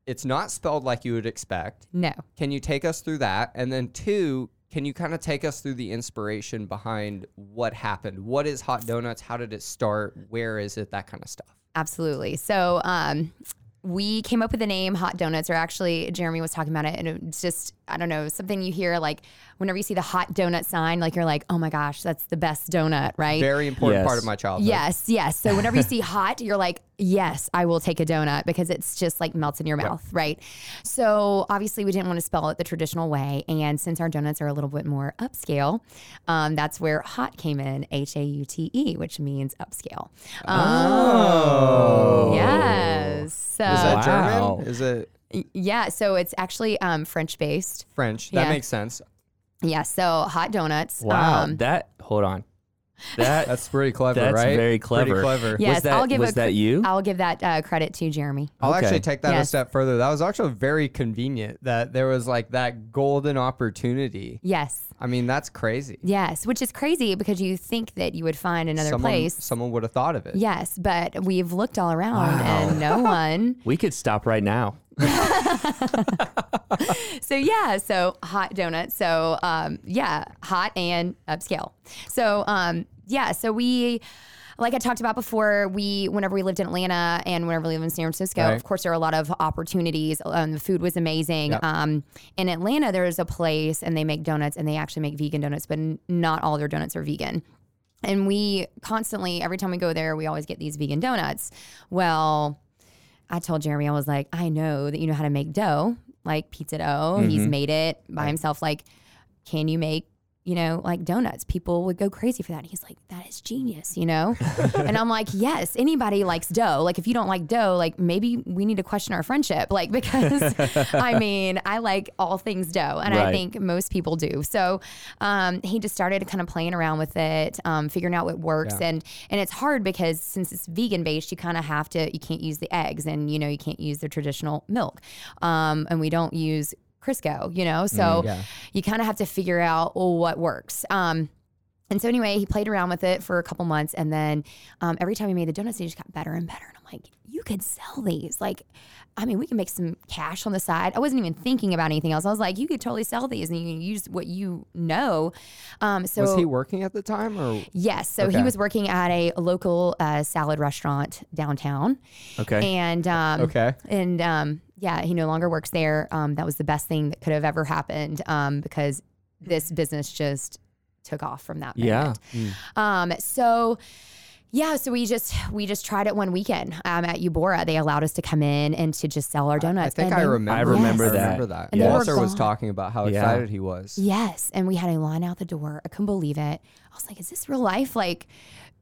it's not spelled like you would expect. No. Can you take us through that? And then two, can you kind of take us through the inspiration behind what happened? What is Haute Doughnuts? How did it start? Where is it? That kind of stuff. Absolutely. So, um, we came up with the name Haute Doughnuts, or actually, Jeremy was talking about it, and it's just, I don't know, something you hear like whenever you see the hot donut sign, like you're like, oh my gosh, that's the best donut, right? Very important Yes. part of my childhood. Yes, yes. So whenever you see hot, you're like, yes, I will take a donut because it's just like melts in your mouth, right? So obviously, we didn't want to spell it the traditional way. And since our donuts are a little bit more upscale, um, that's where haute came in H A U T E, which means upscale. Oh. Yes. So, Is that Wow. German? Is it yeah. So it's actually um, French based. French? That Yeah. makes sense. Yeah. So Haute Doughnuts. Wow. Um, that hold on. That That's pretty clever, That's right? very Pretty clever. clever. yes, was that I'll give was a, that you? I'll give that uh, credit to Jeremy. I'll Okay. actually take that a step further. That was actually very convenient that there was like that golden opportunity. Yes. I mean, that's crazy. Yes, which is crazy because you think that you would find another someone, place. Someone would have thought of it. Yes, but we've looked all around and no one. we could stop right now. So yeah, so hot donuts. So um, yeah, hot and upscale. So um, yeah, so we. Like I talked about before, we whenever we lived in Atlanta and whenever we lived in San Francisco, Right. of course there are a lot of opportunities. Um, the food was amazing. Yep. Um, in Atlanta, there's a place and they make donuts and they actually make vegan donuts, but n- not all their donuts are vegan. And we constantly, every time we go there, we always get these vegan donuts. Well, I told Jeremy, I was like, I know that you know how to make dough, like pizza dough. He's mm-hmm. made it by himself. Like, can you make, you know, like donuts? People would go crazy for that. And he's like, that is genius, you know? and I'm like, yes, anybody likes dough. Like, if you don't like dough, like maybe we need to question our friendship. Like, because I mean, I like all things dough, and I think most people do. So um, he just started kind of playing around with it, um, figuring out what works, Yeah. and and it's hard because since it's vegan based, you kind of have to. You can't use the eggs, and you know you can't use the traditional milk, um, and we don't use Crisco. You know, so yeah. you kind of have to figure out what works. Um, and so anyway, he played around with it for a couple months, and then um, every time he made the donuts, they just got better and better. And I'm like, you could sell these. Like, I mean, we can make some cash on the side. I wasn't even thinking about anything else. I was like, you could totally sell these, and you can use what you know. Um, so Was he working at the time or? Yes. So Okay. he was working at a local uh, salad restaurant downtown. Okay. And um, Okay. and um, yeah, he no longer works there. Um, that was the best thing that could have ever happened um, because this business just took off from that. Moment. Yeah. Moment. Um, so. Yeah, so we just we just tried it one weekend um, at Eubora. They allowed us to come in and to just sell our donuts. I think and I they- remember. I remember I that. remember that. And they were Walter was talking about how Yeah. excited he was. Yes, and we had a line out the door. I couldn't believe it. I was like, "Is this real life?" Like,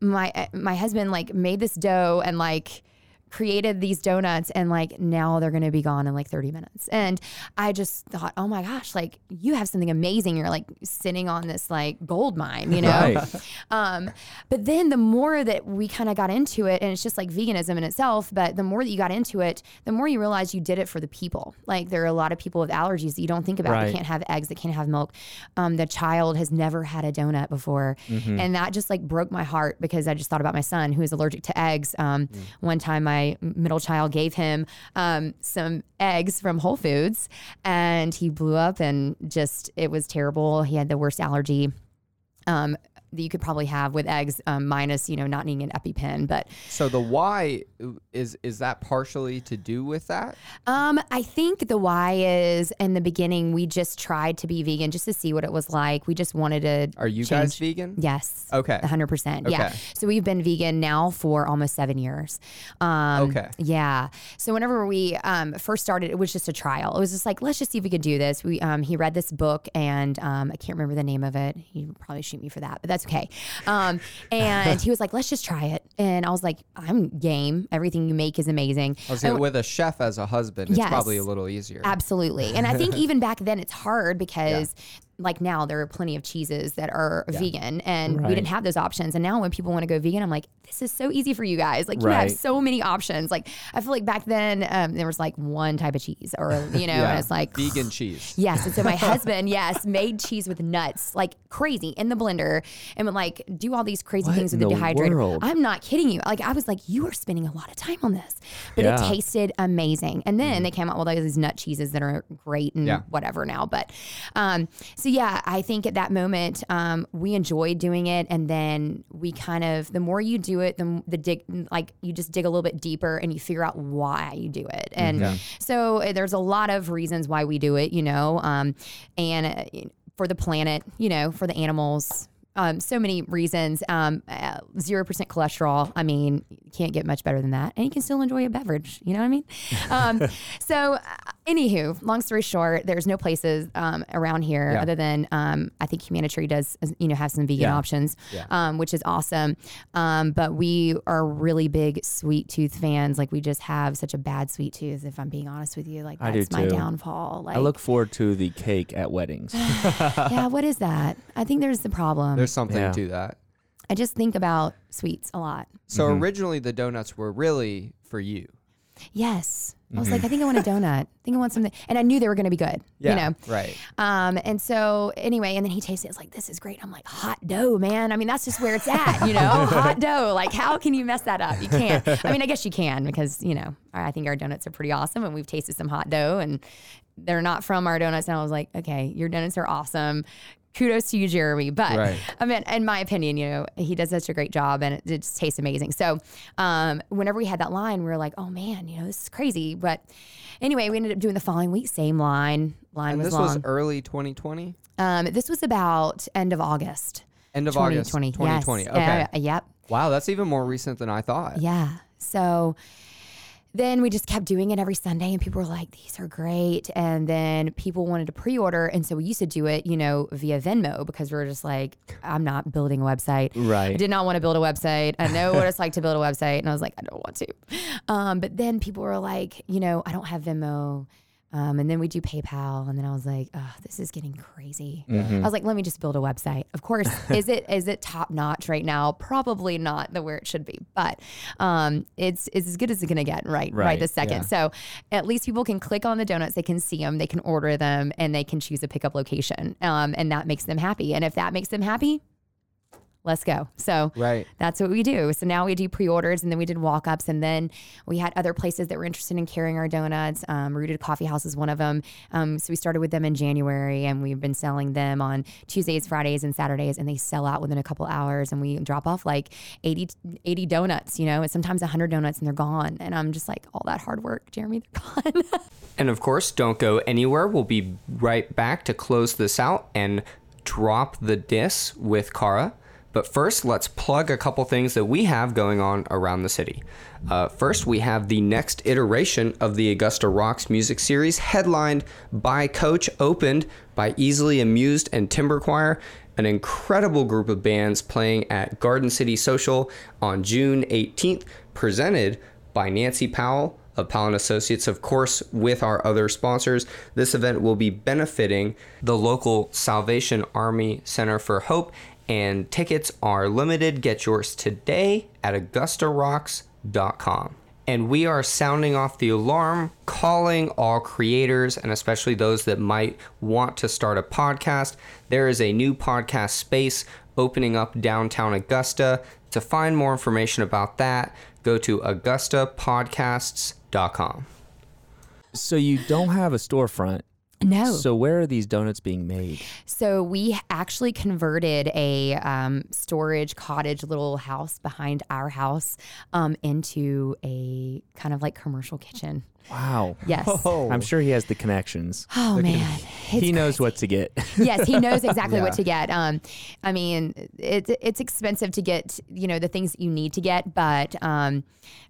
my uh, my husband like made this dough and like created these donuts and like now they're going to be gone in like 30 minutes. And I just thought, "Oh my gosh, like you have something amazing. You're like sitting on this like gold mine, you know?" Right. Um, but then the more that we kind of got into it, and it's just like veganism in itself, but the more that you got into it, the more you realize you did it for the people. Like there are a lot of people with allergies that you don't think about. Right. They can't have eggs, they can't have milk. Um, the child has never had a donut before. And that just like broke my heart because I just thought about my son who is allergic to eggs. Um, One time my middle child gave him um, some eggs from Whole Foods and he blew up and just, it was terrible. He had the worst allergy um, that you could probably have with eggs, um, minus you know not needing an EpiPen. But So the why is is that partially to do with that? um, I think the why is in the beginning we just tried to be vegan just to see what it was like. We just wanted to. Are you guys vegan? Yes. Okay. hundred percent. Yeah. So we've been vegan now for almost seven years. Um, Okay. Yeah. So whenever we um, first started, it was just a trial. It was just like let's just see if we could do this. We um, he read this book and um, I can't remember the name of it. He would probably shoot me for that, but that's okay. Um, and he was like, let's just try it. And I was like, I'm game. Everything you make is amazing. I was gonna, with a chef as a husband, it's probably a little easier. Absolutely. And I think even back then it's hard because like now there are plenty of cheeses that are vegan and we didn't have those options. And now when people want to go vegan, I'm like, this is so easy for you guys. Like you have so many options. Like I feel like back then um, there was like one type of cheese or, you know, Yeah. and it's like vegan cheese. Yes. And so my husband, yes, made cheese with nuts like crazy in the blender and would like do all these crazy What things with the the dehydrator. world? I'm not kidding you. Like I was like, you are spending a lot of time on this, but Yeah. it tasted amazing. And then they came out with all these nut cheeses that are great and Yeah. whatever now. But um, so yeah, I think at that moment um, we enjoyed doing it, and then we kind of the more you do it, the the dig like you just dig a little bit deeper and you figure out why you do it, and so uh, there's a lot of reasons why we do it, you know, um, and uh, for the planet, you know, for the animals. Um, so many reasons. Um, uh, Zero percent cholesterol. I mean, can't get much better than that, and you can still enjoy a beverage. You know what I mean? Um, so, uh, anywho, long story short, there's no places um, around here Yeah. other than um, I think Humanitree does, you know, have some vegan Yeah. options, Yeah. um, which is awesome. Um, but we are really big sweet tooth fans. Like we just have such a bad sweet tooth. If I'm being honest with you, like I do that's my too. downfall. Like, I look forward to the cake at weddings. yeah, what is that? I think there's the problem. There's something Yeah. to that. I just think about sweets a lot. So Mm-hmm. originally the donuts were really for you. Yes. I was Mm-hmm. like, I think I want a donut. I think I want something. And I knew they were going to be good, yeah, you know? Right. Um, and so anyway, and then he tasted it. It's like, this is great. I'm like, hot dough, man. I mean, that's just where it's at, you know, hot dough. Like, how can you mess that up? You can't. I mean, I guess you can because, you know, I think our donuts are pretty awesome and we've tasted some hot dough and they're not from our donuts. And I was like, okay, your donuts are awesome. Kudos to you, Jeremy. But Right. I mean, in my opinion, you know, he does such a great job and it, it just tastes amazing. So, um, whenever we had that line, we were like, oh man, you know, this is crazy. But anyway, we ended up doing the following week, same line. Line And was this long. was early 2020, Um, this was about end of August. end of August 2020. 2020. Yes. Okay. Uh, yep. Wow, that's even more recent than I thought. Yeah. So then we just kept doing it every Sunday, and people were like, "These are great." And then people wanted to pre-order, and so we used to do it, you know, via Venmo because we were just like, "I'm not building a website." Right. I did not want to build a website. I know what it's like to build a website, and I was like, I don't want to. Um, but then people were like, you know, I don't have Venmo. Um, and then we do PayPal, and then I was like, oh, this is getting crazy. Mm-hmm. I was like, let me just build a website. Of course, is it is it top notch right now? Probably not the where it should be, but um, it's it's as good as it's gonna get right right, Right, this second. So at least people can click on the donuts, they can see them, they can order them, and they can choose a pickup location, um, and that makes them happy. And if that makes them happy, let's go. So Right. that's what we do. So now we do pre-orders, and then we did walk-ups, and then we had other places that were interested in carrying our donuts. Um, Rooted Coffee House is one of them. Um, so we started with them in January, and we've been selling them on Tuesdays, Fridays, and Saturdays, and they sell out within a couple hours. And we drop off like 80, 80 donuts, you know, and sometimes 100 donuts, and they're gone. And I'm just like, all that hard work, Jeremy, they're gone. And of course, don't go anywhere. We'll be right back to close this out and drop the diss with Cara. But first, let's plug a couple things that we have going on around the city. Uh, first, we have the next iteration of the Augusta Rocks music series, headlined by Coach, opened by Easily Amused and Timber Choir, an incredible group of bands playing at Garden City Social on June 18th, presented by Nancy Powell of Powell and Associates, of course, with our other sponsors. This event will be benefiting the local Salvation Army Center for Hope, and tickets are limited. Get yours today at AugustaRocks.com. And we are sounding off the alarm, calling all creators and especially those that might want to start a podcast. There is a new podcast space opening up downtown Augusta. To find more information about that, go to AugustaPodcasts.com. So you don't have a storefront. No. So where are these donuts being made? So we actually converted a um, storage cottage little house behind our house um, into a kind of like commercial kitchen. Wow. Yes. I'm sure he has the connections. Oh man, It's he knows what to get. yes, he knows exactly Yeah. what to get. Um, I mean, it's it's expensive to get, you know, the things that you need to get, but um,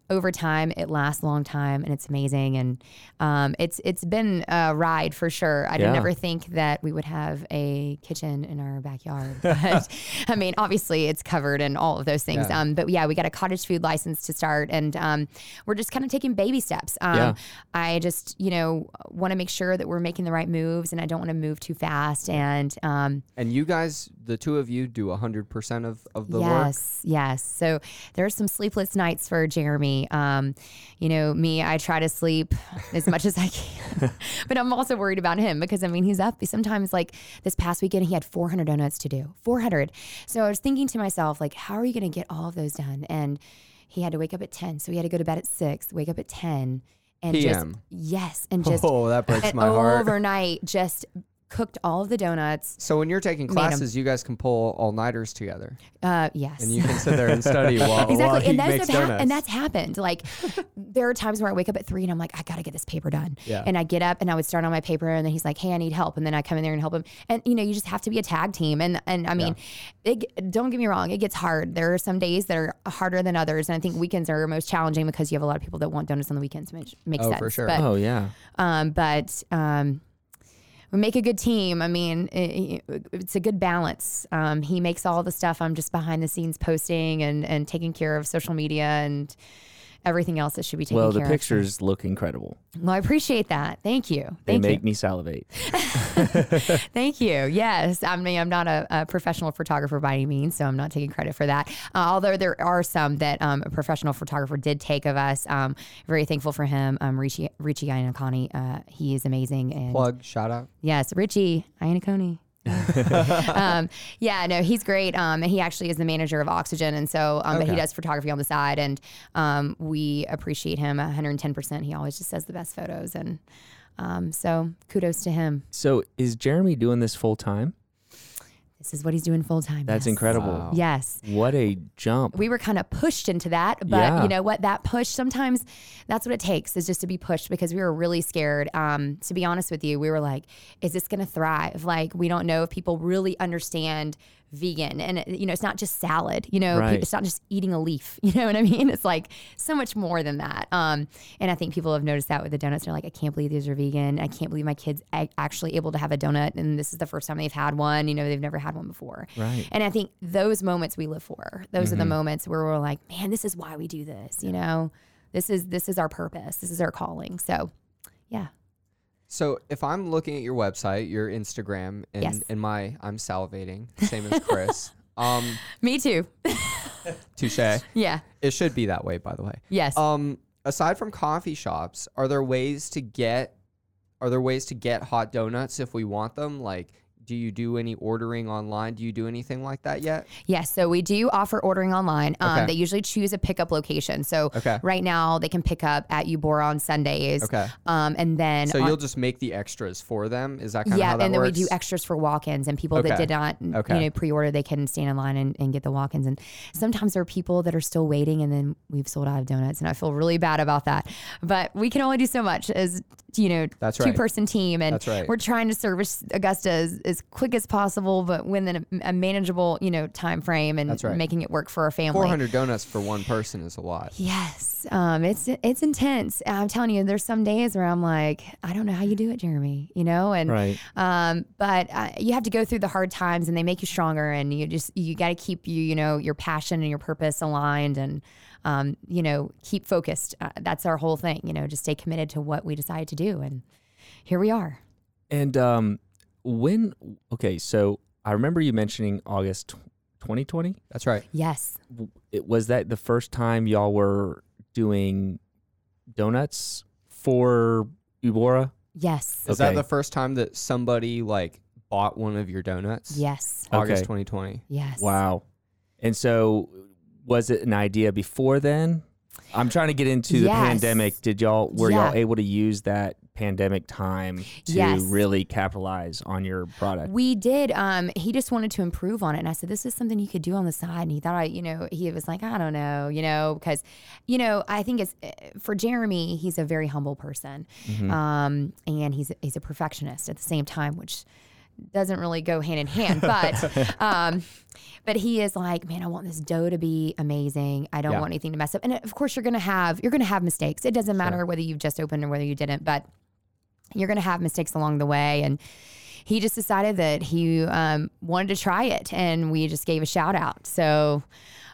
over time, it lasts a long time, and it's amazing. And um, it's it's been a ride for sure. I Yeah. did never think that we would have a kitchen in our backyard, but I mean, obviously, it's covered and all of those things. Yeah. Um, but yeah, we got a cottage food license to start, and um, we're just kind of taking baby steps. Um, Yeah. I just, you know, want to make sure that we're making the right moves, and I don't want to move too fast. And um, And you guys, the two of you, do a 100% of, of the work? yes, yes. So there's some sleepless nights for Jeremy. Um, you know, me, I try to sleep as much as I can, but I'm also worried about him because I mean, he's up. Sometimes, like this past weekend, he had 400 donuts to do, 400. So I was thinking to myself, like, how are you going to get all of those done? And he had to wake up at 10, so he had to go to bed at six, wake up at 10, and just PM. yes, and just Oh, that breaks my heart. overnight just cooked all of the donuts. So when you're taking classes, you guys can pull all nighters together, Uh, yes. and you can sit there and study while, while exactly, he and that's makes what hap- donuts. and that's happened. Like, there are times where I wake up at three and I'm like, I gotta get this paper done. Yeah. And I get up and I would start on my paper, and then he's like, Hey, I need help, and then I come in there and help him. And you know, you just have to be a tag team. And and I mean, it, don't get me wrong, it gets hard. There are some days that are harder than others, and I think weekends are most challenging because you have a lot of people that want donuts on the weekends, which makes sense. Oh, sense. for sure. But Oh yeah. um, but um, we make a good team. I mean, it, it's a good balance. Um, he makes all the stuff. I'm just behind the scenes posting and, and taking care of social media and everything else that should be taken Well, the care pictures look incredible. Well, I appreciate that. Thank you. They Thank make me salivate. Thank you. Yes. I mean, I'm not a, a professional photographer by any means, so I'm not taking credit for that. Uh, although there are some that um, a professional photographer did take of us. Um, very thankful for him. Um, Richie, Richie Iannacone, uh, he is amazing. And plug shout out. Yes, Richie Iannacone. um, yeah, no, he's great. Um, and he actually is the manager of Oxygen, and so, um, but he does photography on the side, and um, we appreciate him 110. percent He always just says the best photos, and um, so kudos to him. So is Jeremy doing this full time? This is what he's doing full time. That's yes. incredible. Wow. Yes. What a jump. we were kind of pushed into that but Yeah. you know what that push sometimes that's what it takes is just to be pushed because we were really scared um, to be honest with you we were like is this going to thrive like we don't know if people really understand vegan and it- you know it's not just salad you know Right. it's not just eating a leaf you know what i mean it's like so much more than that um, and i think people have noticed that with the donuts they're like i can't believe these are vegan i can't believe my kids actually able to have a donut and this is the first time they've had one you know they've never had one before Right. and I think those moments we live for. Those Mm-hmm. are the moments where we're like, man, this is why we do this. You know, this is this is our purpose. This is our calling. So, yeah, So if I'm looking at your website, your Instagram, and Yes. and my I'm salivating, same as Chris. um, me too. touche. yeah. It should be that way, by the way. Yes. Um, aside from coffee shops, are there ways to get are there ways to get Haute Doughnuts if we want them? Like, do you do any ordering online? Do you do anything like that yet? Yes, so we do offer ordering online. Um, Okay. They usually choose a pickup location. So Okay. right now they can pick up at Ubora on Sundays. Okay. Um, and then So on- you'll just make the extras for them? Is that kind of yeah, how that and then works? we do extras for walk-ins and people that did not, Okay. you know, pre-order. They can stand in line and, and get the walk-ins. And sometimes there are people that are still waiting, and then we've sold out of donuts, and I feel really bad about that. But we can only do so much as you know, That's right. two-person team, and That's right. we're trying to service Augusta as, as quick as possible, but within a, a manageable, you know, time frame, and That's right. making it work for our family. 400 donuts for one person is a lot. Yes, um, it's it's intense. I'm telling you, there's some days where I'm like, I don't know how you do it, Jeremy. You know, and Right. um, but uh, you have to go through the hard times, and they make you stronger. And you just you got to keep you you know your passion and your purpose aligned, and um, you know keep focused. Uh, that's our whole thing. You know, just stay committed to what we decide to do, and here we are. And um, when okay, so I remember you mentioning August 2020. That's right. Yes, It, was that the first time y'all were doing donuts for Ubora? yes, Is that the first time that somebody like bought one of your donuts? yes, August Okay. 2020. yes. Wow. And so was it an idea before then? I'm trying to get into the pandemic. Did y'all were Yeah. y'all able to use that pandemic time to Yes. really capitalize on your product? We did. Um, he just wanted to improve on it, and I said, "This is something you could do on the side." And he thought, I, you know, he was like, "I don't know, you know, because, you know, I think it's eh, for Jeremy. He's a very humble person, um, and he's he's a perfectionist at the same time, which doesn't really go hand in hand. But, um, but he is like, man, I want this dough to be amazing. I don't Yeah. want anything to mess up. And of course, you're gonna have you're gonna have mistakes. It doesn't matter whether you've just opened or whether you didn't, but you're to have mistakes along the way. And he just decided that he um, wanted to try it. And we just gave a shout out. So,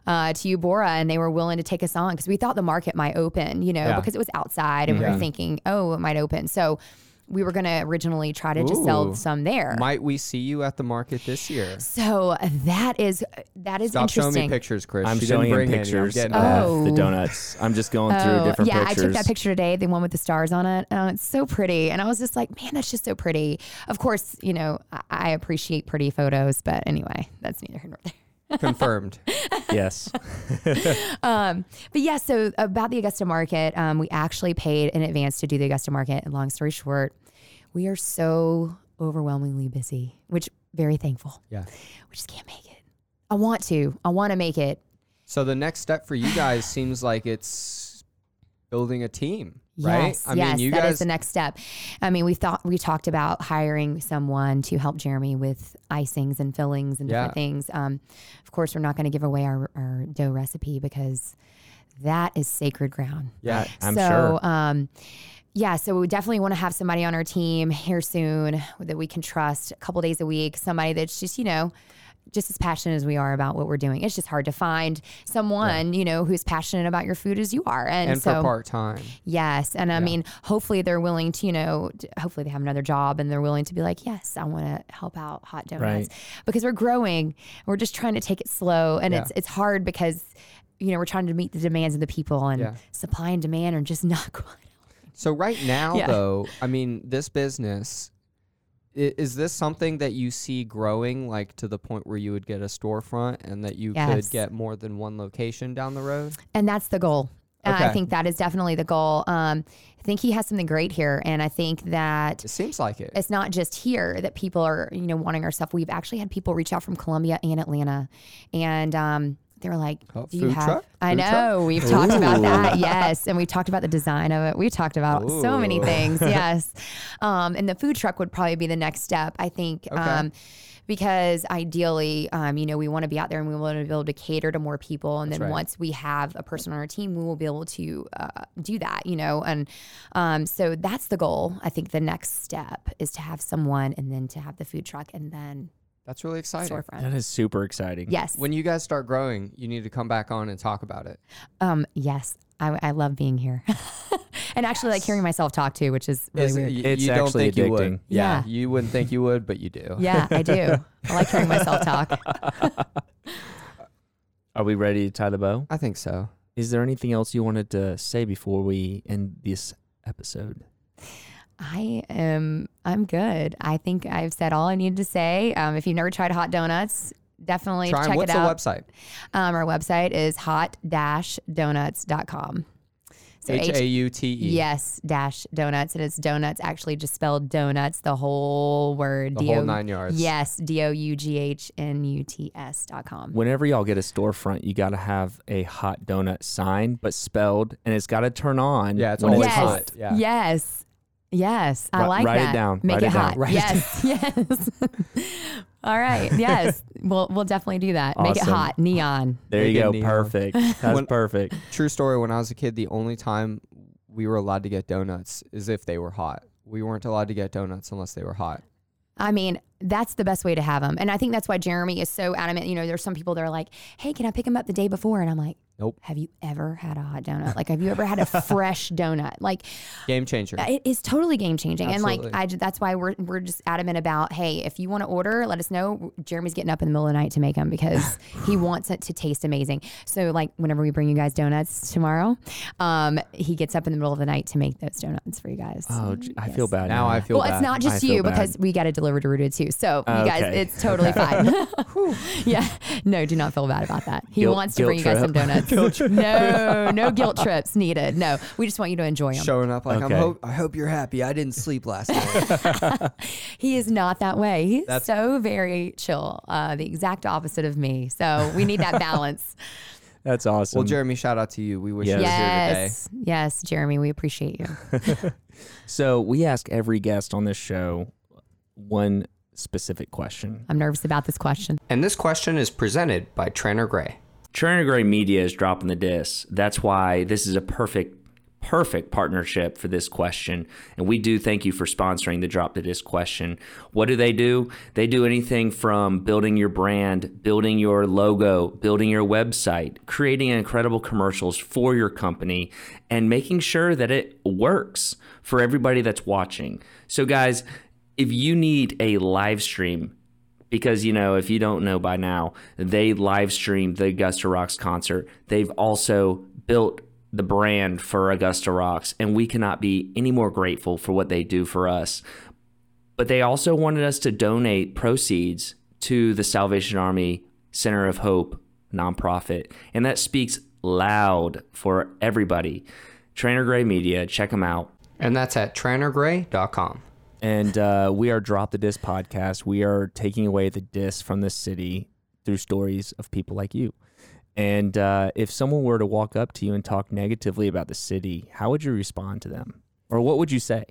uh, to Ubora, and they were willing to take us on because we thought the market might open, you know, Yeah. because it was outside and we Yeah. were thinking, oh, it might open. So, we were going to originally try to just sell some there. Might we see you at the market this year? so uh, that is uh, that is Stop showing interesting. me pictures, Chris. I'm She didn't showing him bring any. I'm pictures getting of mad. Oh. the donuts. I'm just going through Oh, different yeah, pictures. I took that picture today, the one with the stars on it. Oh, it's so pretty. And I was just like, man, that's just so pretty. Of course, you know, I, I appreciate pretty photos, but anyway, that's neither here nor there. Confirmed. Yes. Um, but yeah, so about the Augusta market, um, we actually paid in advance to do the Augusta market. And long story short, we are so overwhelmingly busy, which very thankful. Yeah. We just can't make it. I want to. I want to make it. So the next step for you guys seems like it's building a team, right? Yes, yes, that is the next step. I mean, we thought we talked about hiring someone to help Jeremy with icings and fillings and different Yeah. things. Um, of course, we're not going to give away our, our dough recipe because that is sacred ground. yeah. I'm so, sure. Um, yeah, so we definitely want to have somebody on our team here soon that we can trust a couple days a week. Somebody that's just, you know, just as passionate as we are about what we're doing. It's just hard to find someone, you know, who's passionate about your food as you are. And, And so, for part time. yes. And I mean, hopefully they're willing to, you know, hopefully they have another job and they're willing to be like, yes, I want to help out Haute Doughnuts because we're growing. We're just trying to take it slow. And Yeah. it's, it's hard because, you know, we're trying to meet the demands of the people and Yeah. supply and demand are just not quite. So right now, Yeah. though, I mean, this business is this something that you see growing, like to the point where you would get a storefront and that you Yes. could get more than one location down the road? And that's the goal. Uh, I think that is definitely the goal. Um, I think he has something great here. And I think that It seems like it. it's not just here that people are, you know, wanting our stuff. We've actually had people reach out from Columbia and Atlanta. And, um, they were like, Oh, "Do you have?" truck? I Food know truck? we've talked about that, yes, and we talked about the design of it. We talked about so many things, yes. Um, and the food truck would probably be the next step, I think, Okay. um, because ideally, um, you know, we want to be out there and we want to be able to cater to more people, and then right. once we have a person on our team, we will be able to uh, do that, you know, and um, so that's the goal. I think the next step is to have someone, and then to have the food truck, and then That's really exciting. storefront. That is super exciting. Yes. When you guys start growing, you need to come back on and talk about it. Um, yes. I, I love being here, and actually like hearing myself talk too, which is really Is it- weird. y- It's you don't actually think you would. addicting. Yeah, Yeah. you wouldn't think you would, but you do. yeah, I do. I like hearing myself talk. Are we ready to tie the bow? I think so. Is there anything else you wanted to say before we end this episode? I am. I'm good. I think I've said all I needed to say. Um, if you've never tried Haute Doughnuts, definitely Try 'em. check What's it the out. website? Um, our website is haute-doughnuts.com. So H A U T E. Yes, dash donuts. And it's donuts actually just spelled donuts, the whole word. The whole nine yards. Yes, D O U G H N U T S dot com. Whenever y'all get a storefront, you got to have a hot donut sign, but spelled, and it's got to turn on. Yeah, it's when always yes, hot. Yeah. yes, yes. I like write it down, Make write it it hot. Write it yes, yes. All right. Yes, we'll we'll definitely do that. Make it hot, neon. There Make you go. neon. Perfect. That's When- perfect. True story. When I was a kid, the only time we were allowed to get donuts is if they were hot. We weren't allowed to get donuts unless they were hot. I mean, that's the best way to have them, and I think that's why Jeremy is so adamant. You know, there's some people that are like, "Hey, can I pick them up the day before?" And I'm like, Nope. Have you ever had a hot donut? Like, have you ever had a fresh donut? Like, Game changer. it is totally game changing. And like, I that's why we're we're just adamant about, hey, if you want to order, let us know. Jeremy's getting up in the middle of the night to make them because he wants it to taste amazing. So like, whenever we bring you guys donuts tomorrow, um, he gets up in the middle of the night to make those donuts for you guys. Oh, j- I Yes. feel bad. now I feel well, bad. it's not just feel you bad. because we got to deliver to Rooted too. So you guys, Okay. it's totally fine. yeah, no, do not feel bad about that. He Guilt- wants to guilt bring you guys some trip. no, no guilt trips needed. No, we just want you to enjoy them. showing up like Okay. I'm. Hope, I hope you're happy. I didn't sleep last night. He is not that way. He's That's- so very chill. Uh, the exact opposite of me. So we need that balance. That's awesome. well, Jeremy, shout out to you. We wish Yes. you were here today. yes, yes, Jeremy, we appreciate you. so we ask every guest on this show one specific question. I'm nervous about this question. And this question is presented by Tranter Grey. Grey Media is dropping the dis. That's why this is a perfect, perfect partnership for this question. And we do thank you for sponsoring the Drop the Dis question. What do they do? They do anything from building your brand, building your logo, building your website, creating incredible commercials for your company, and making sure that it works for everybody that's watching. So, guys, if you need a live stream, because you know if you don't know by now they live streamed the augusta rocks concert. They've also built the brand for augusta rocks and we cannot be any more grateful for what they do for us. But they also wanted us to donate proceeds to the salvation army center of hope nonprofit and that speaks loud for everybody. Tranter Grey media check them out. And that's at trantergrey.com. and uh, we are Drop the Dis podcast. We are taking away the dis from the city through stories of people like you. And uh, if someone were to walk up to you and talk negatively about the city, how would you respond to them, or what would you say?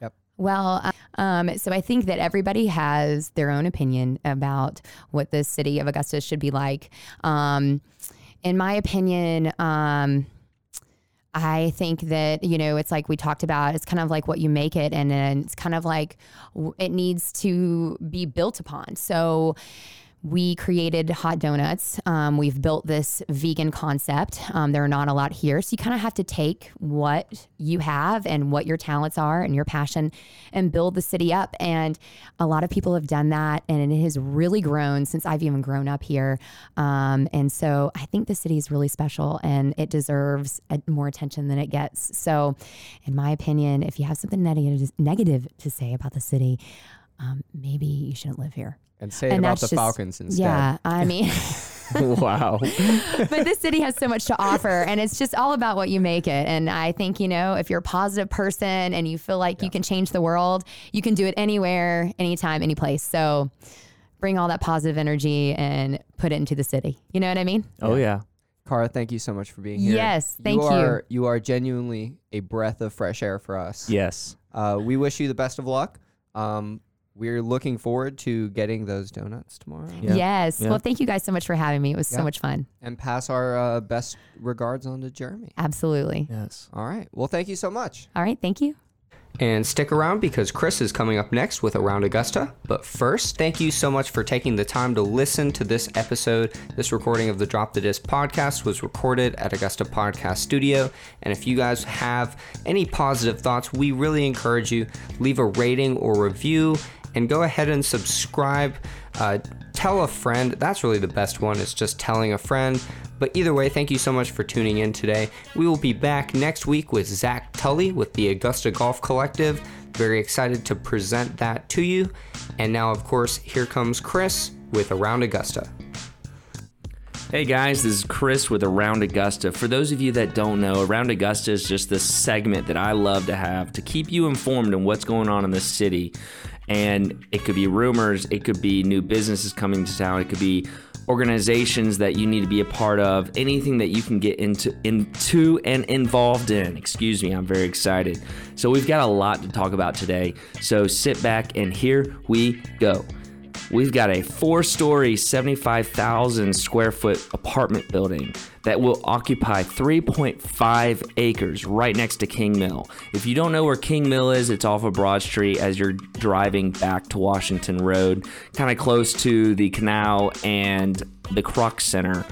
Yep. Well, uh, um, so I think that everybody has their own opinion about what the city of Augusta should be like. Um, in my opinion, um, I think that, you know, it's like we talked about, it's kind of like what you make it, and then it's kind of like it needs to be built upon. So, we created Haute Doughnuts. Um, we've built this vegan concept. Um, there are not a lot here. So you kind of have to take what you have and what your talents are and your passion and build the city up. And a lot of people have done that. And it has really grown since I've even grown up here. Um, and so I think the city is really special and it deserves a, more attention than it gets. So, in my opinion, if you have something negative, negative to say about the city, um, maybe you shouldn't live here and say it and about the just, Falcons instead. Yeah, I mean, wow. but this city has so much to offer, and it's just all about what you make it. And I think you know, if you're a positive person and you feel like yeah. you can change the world, you can do it anywhere, anytime, any place. So bring all that positive energy and put it into the city. You know what I mean? Oh yeah. Cara, thank you so much for being here. Yes, thank you. Are, you. you are genuinely a breath of fresh air for us. Yes. Uh, we wish you the best of luck. Um, we're looking forward to getting those donuts tomorrow. Yeah. Yes. Yeah. Well, thank you guys so much for having me. It was yeah. so much fun. And pass our uh, best regards on to Jeremy. Absolutely. Yes. All right. Well, thank you so much. All right. Thank you. And stick around because Chris is coming up next with Around Augusta. But first, thank you so much for taking the time to listen to this episode. This recording of the Drop the Dis podcast was recorded at Augusta Podcast Studio. And if you guys have any positive thoughts, we really encourage you leave a rating or review and go ahead and subscribe. Uh, tell a friend. That's really the best one. It's just telling a friend. But either way, thank you so much for tuning in today. We will be back next week with Zach Tully with the Augusta Golf Collective. Very excited to present that to you. And now, of course, here comes Chris with Around Augusta. Hey guys, this is Chris with Around Augusta. For those of you that don't know, Around Augusta is just this segment that I love to have to keep you informed on what's going on in the city. And it could be rumors, it could be new businesses coming to town, it could be organizations that you need to be a part of, anything that you can get into into and involved in. Excuse me, I'm very excited. So we've got a lot to talk about today. So sit back and here we go. We've got a four story, 75,000 square foot apartment building that will occupy 3.5 acres right next to King Mill. If you don't know where King Mill is, it's off of Broad Street as you're driving back to Washington Road, kind of close to the canal and the Kroc Center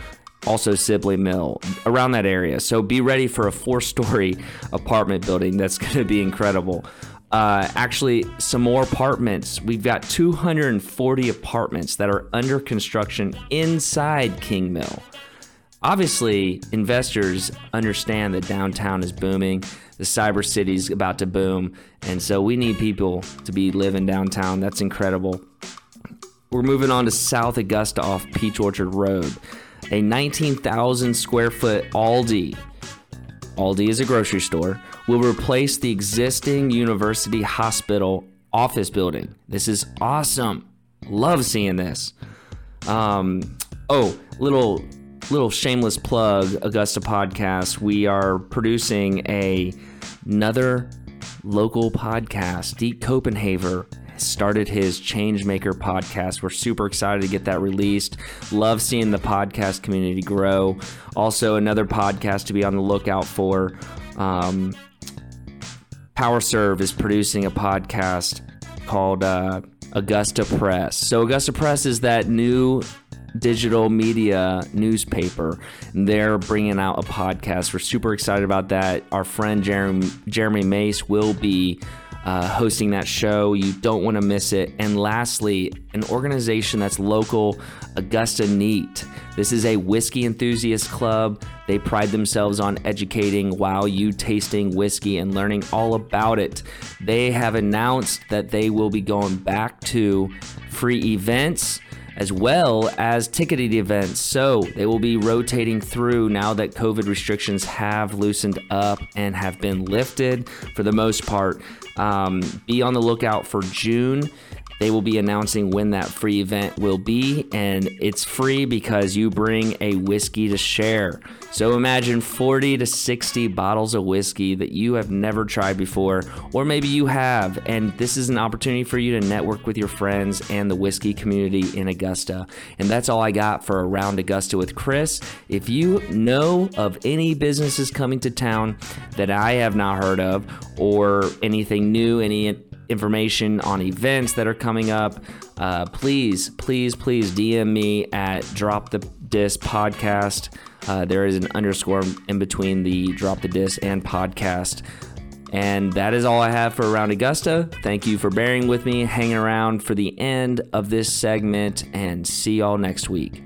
also Sibley Mill, around that area. So be ready for a four story apartment building that's going to be incredible uh, actually some more apartments. We've got 240 apartments that are under construction inside King Mill. Obviously, investors understand that downtown is booming, the cyber city is about to boom, and so we need people to be living downtown. That's incredible. We're moving on to South Augusta off Peach Orchard Road, a 19,000 square foot Aldi. Aldi is a grocery store will replace the existing university hospital office building. This is awesome. Love seeing this. Um, oh, little little shameless plug, Augusta podcast. We are producing a another local podcast. Deke Copenhaver started his Changemaker podcast. We're super excited to get that released. Love seeing the podcast community grow. Also, another podcast to be on the lookout for. Um, PowerServe is producing a podcast called uh, Augusta Press. So, Augusta Press is that new digital media newspaper. They're bringing out a podcast. We're super excited about that. Our friend Jeremy, Jeremy Mace will be uh, hosting that show. You don't want to miss it. And lastly, an organization that's local, Augusta Neat. This is a whiskey enthusiast club. They pride themselves on educating while you tasting whiskey and learning all about it. They have announced that they will be going back to free events as well as ticketed events. So they will be rotating through now that COVID restrictions have loosened up and have been lifted for the most part. Um, be on the lookout for June. They will be announcing when that free event will be, and it's free because you bring a whiskey to share. So imagine 40 to 60 bottles of whiskey that you have never tried before, or maybe you have, and this is an opportunity for you to network with your friends and the whiskey community in Augusta. And that's all I got for Around Augusta with Chris. If you know of any businesses coming to town that I have not heard of, or anything new, any information on events that are coming up, uh, please, please, please DM me at Drop the Dis Podcast. Uh, there is an underscore in between the Drop the Dis and podcast. And that is all I have for Around Augusta. Thank you for bearing with me, hanging around for the end of this segment, and see y'all next week.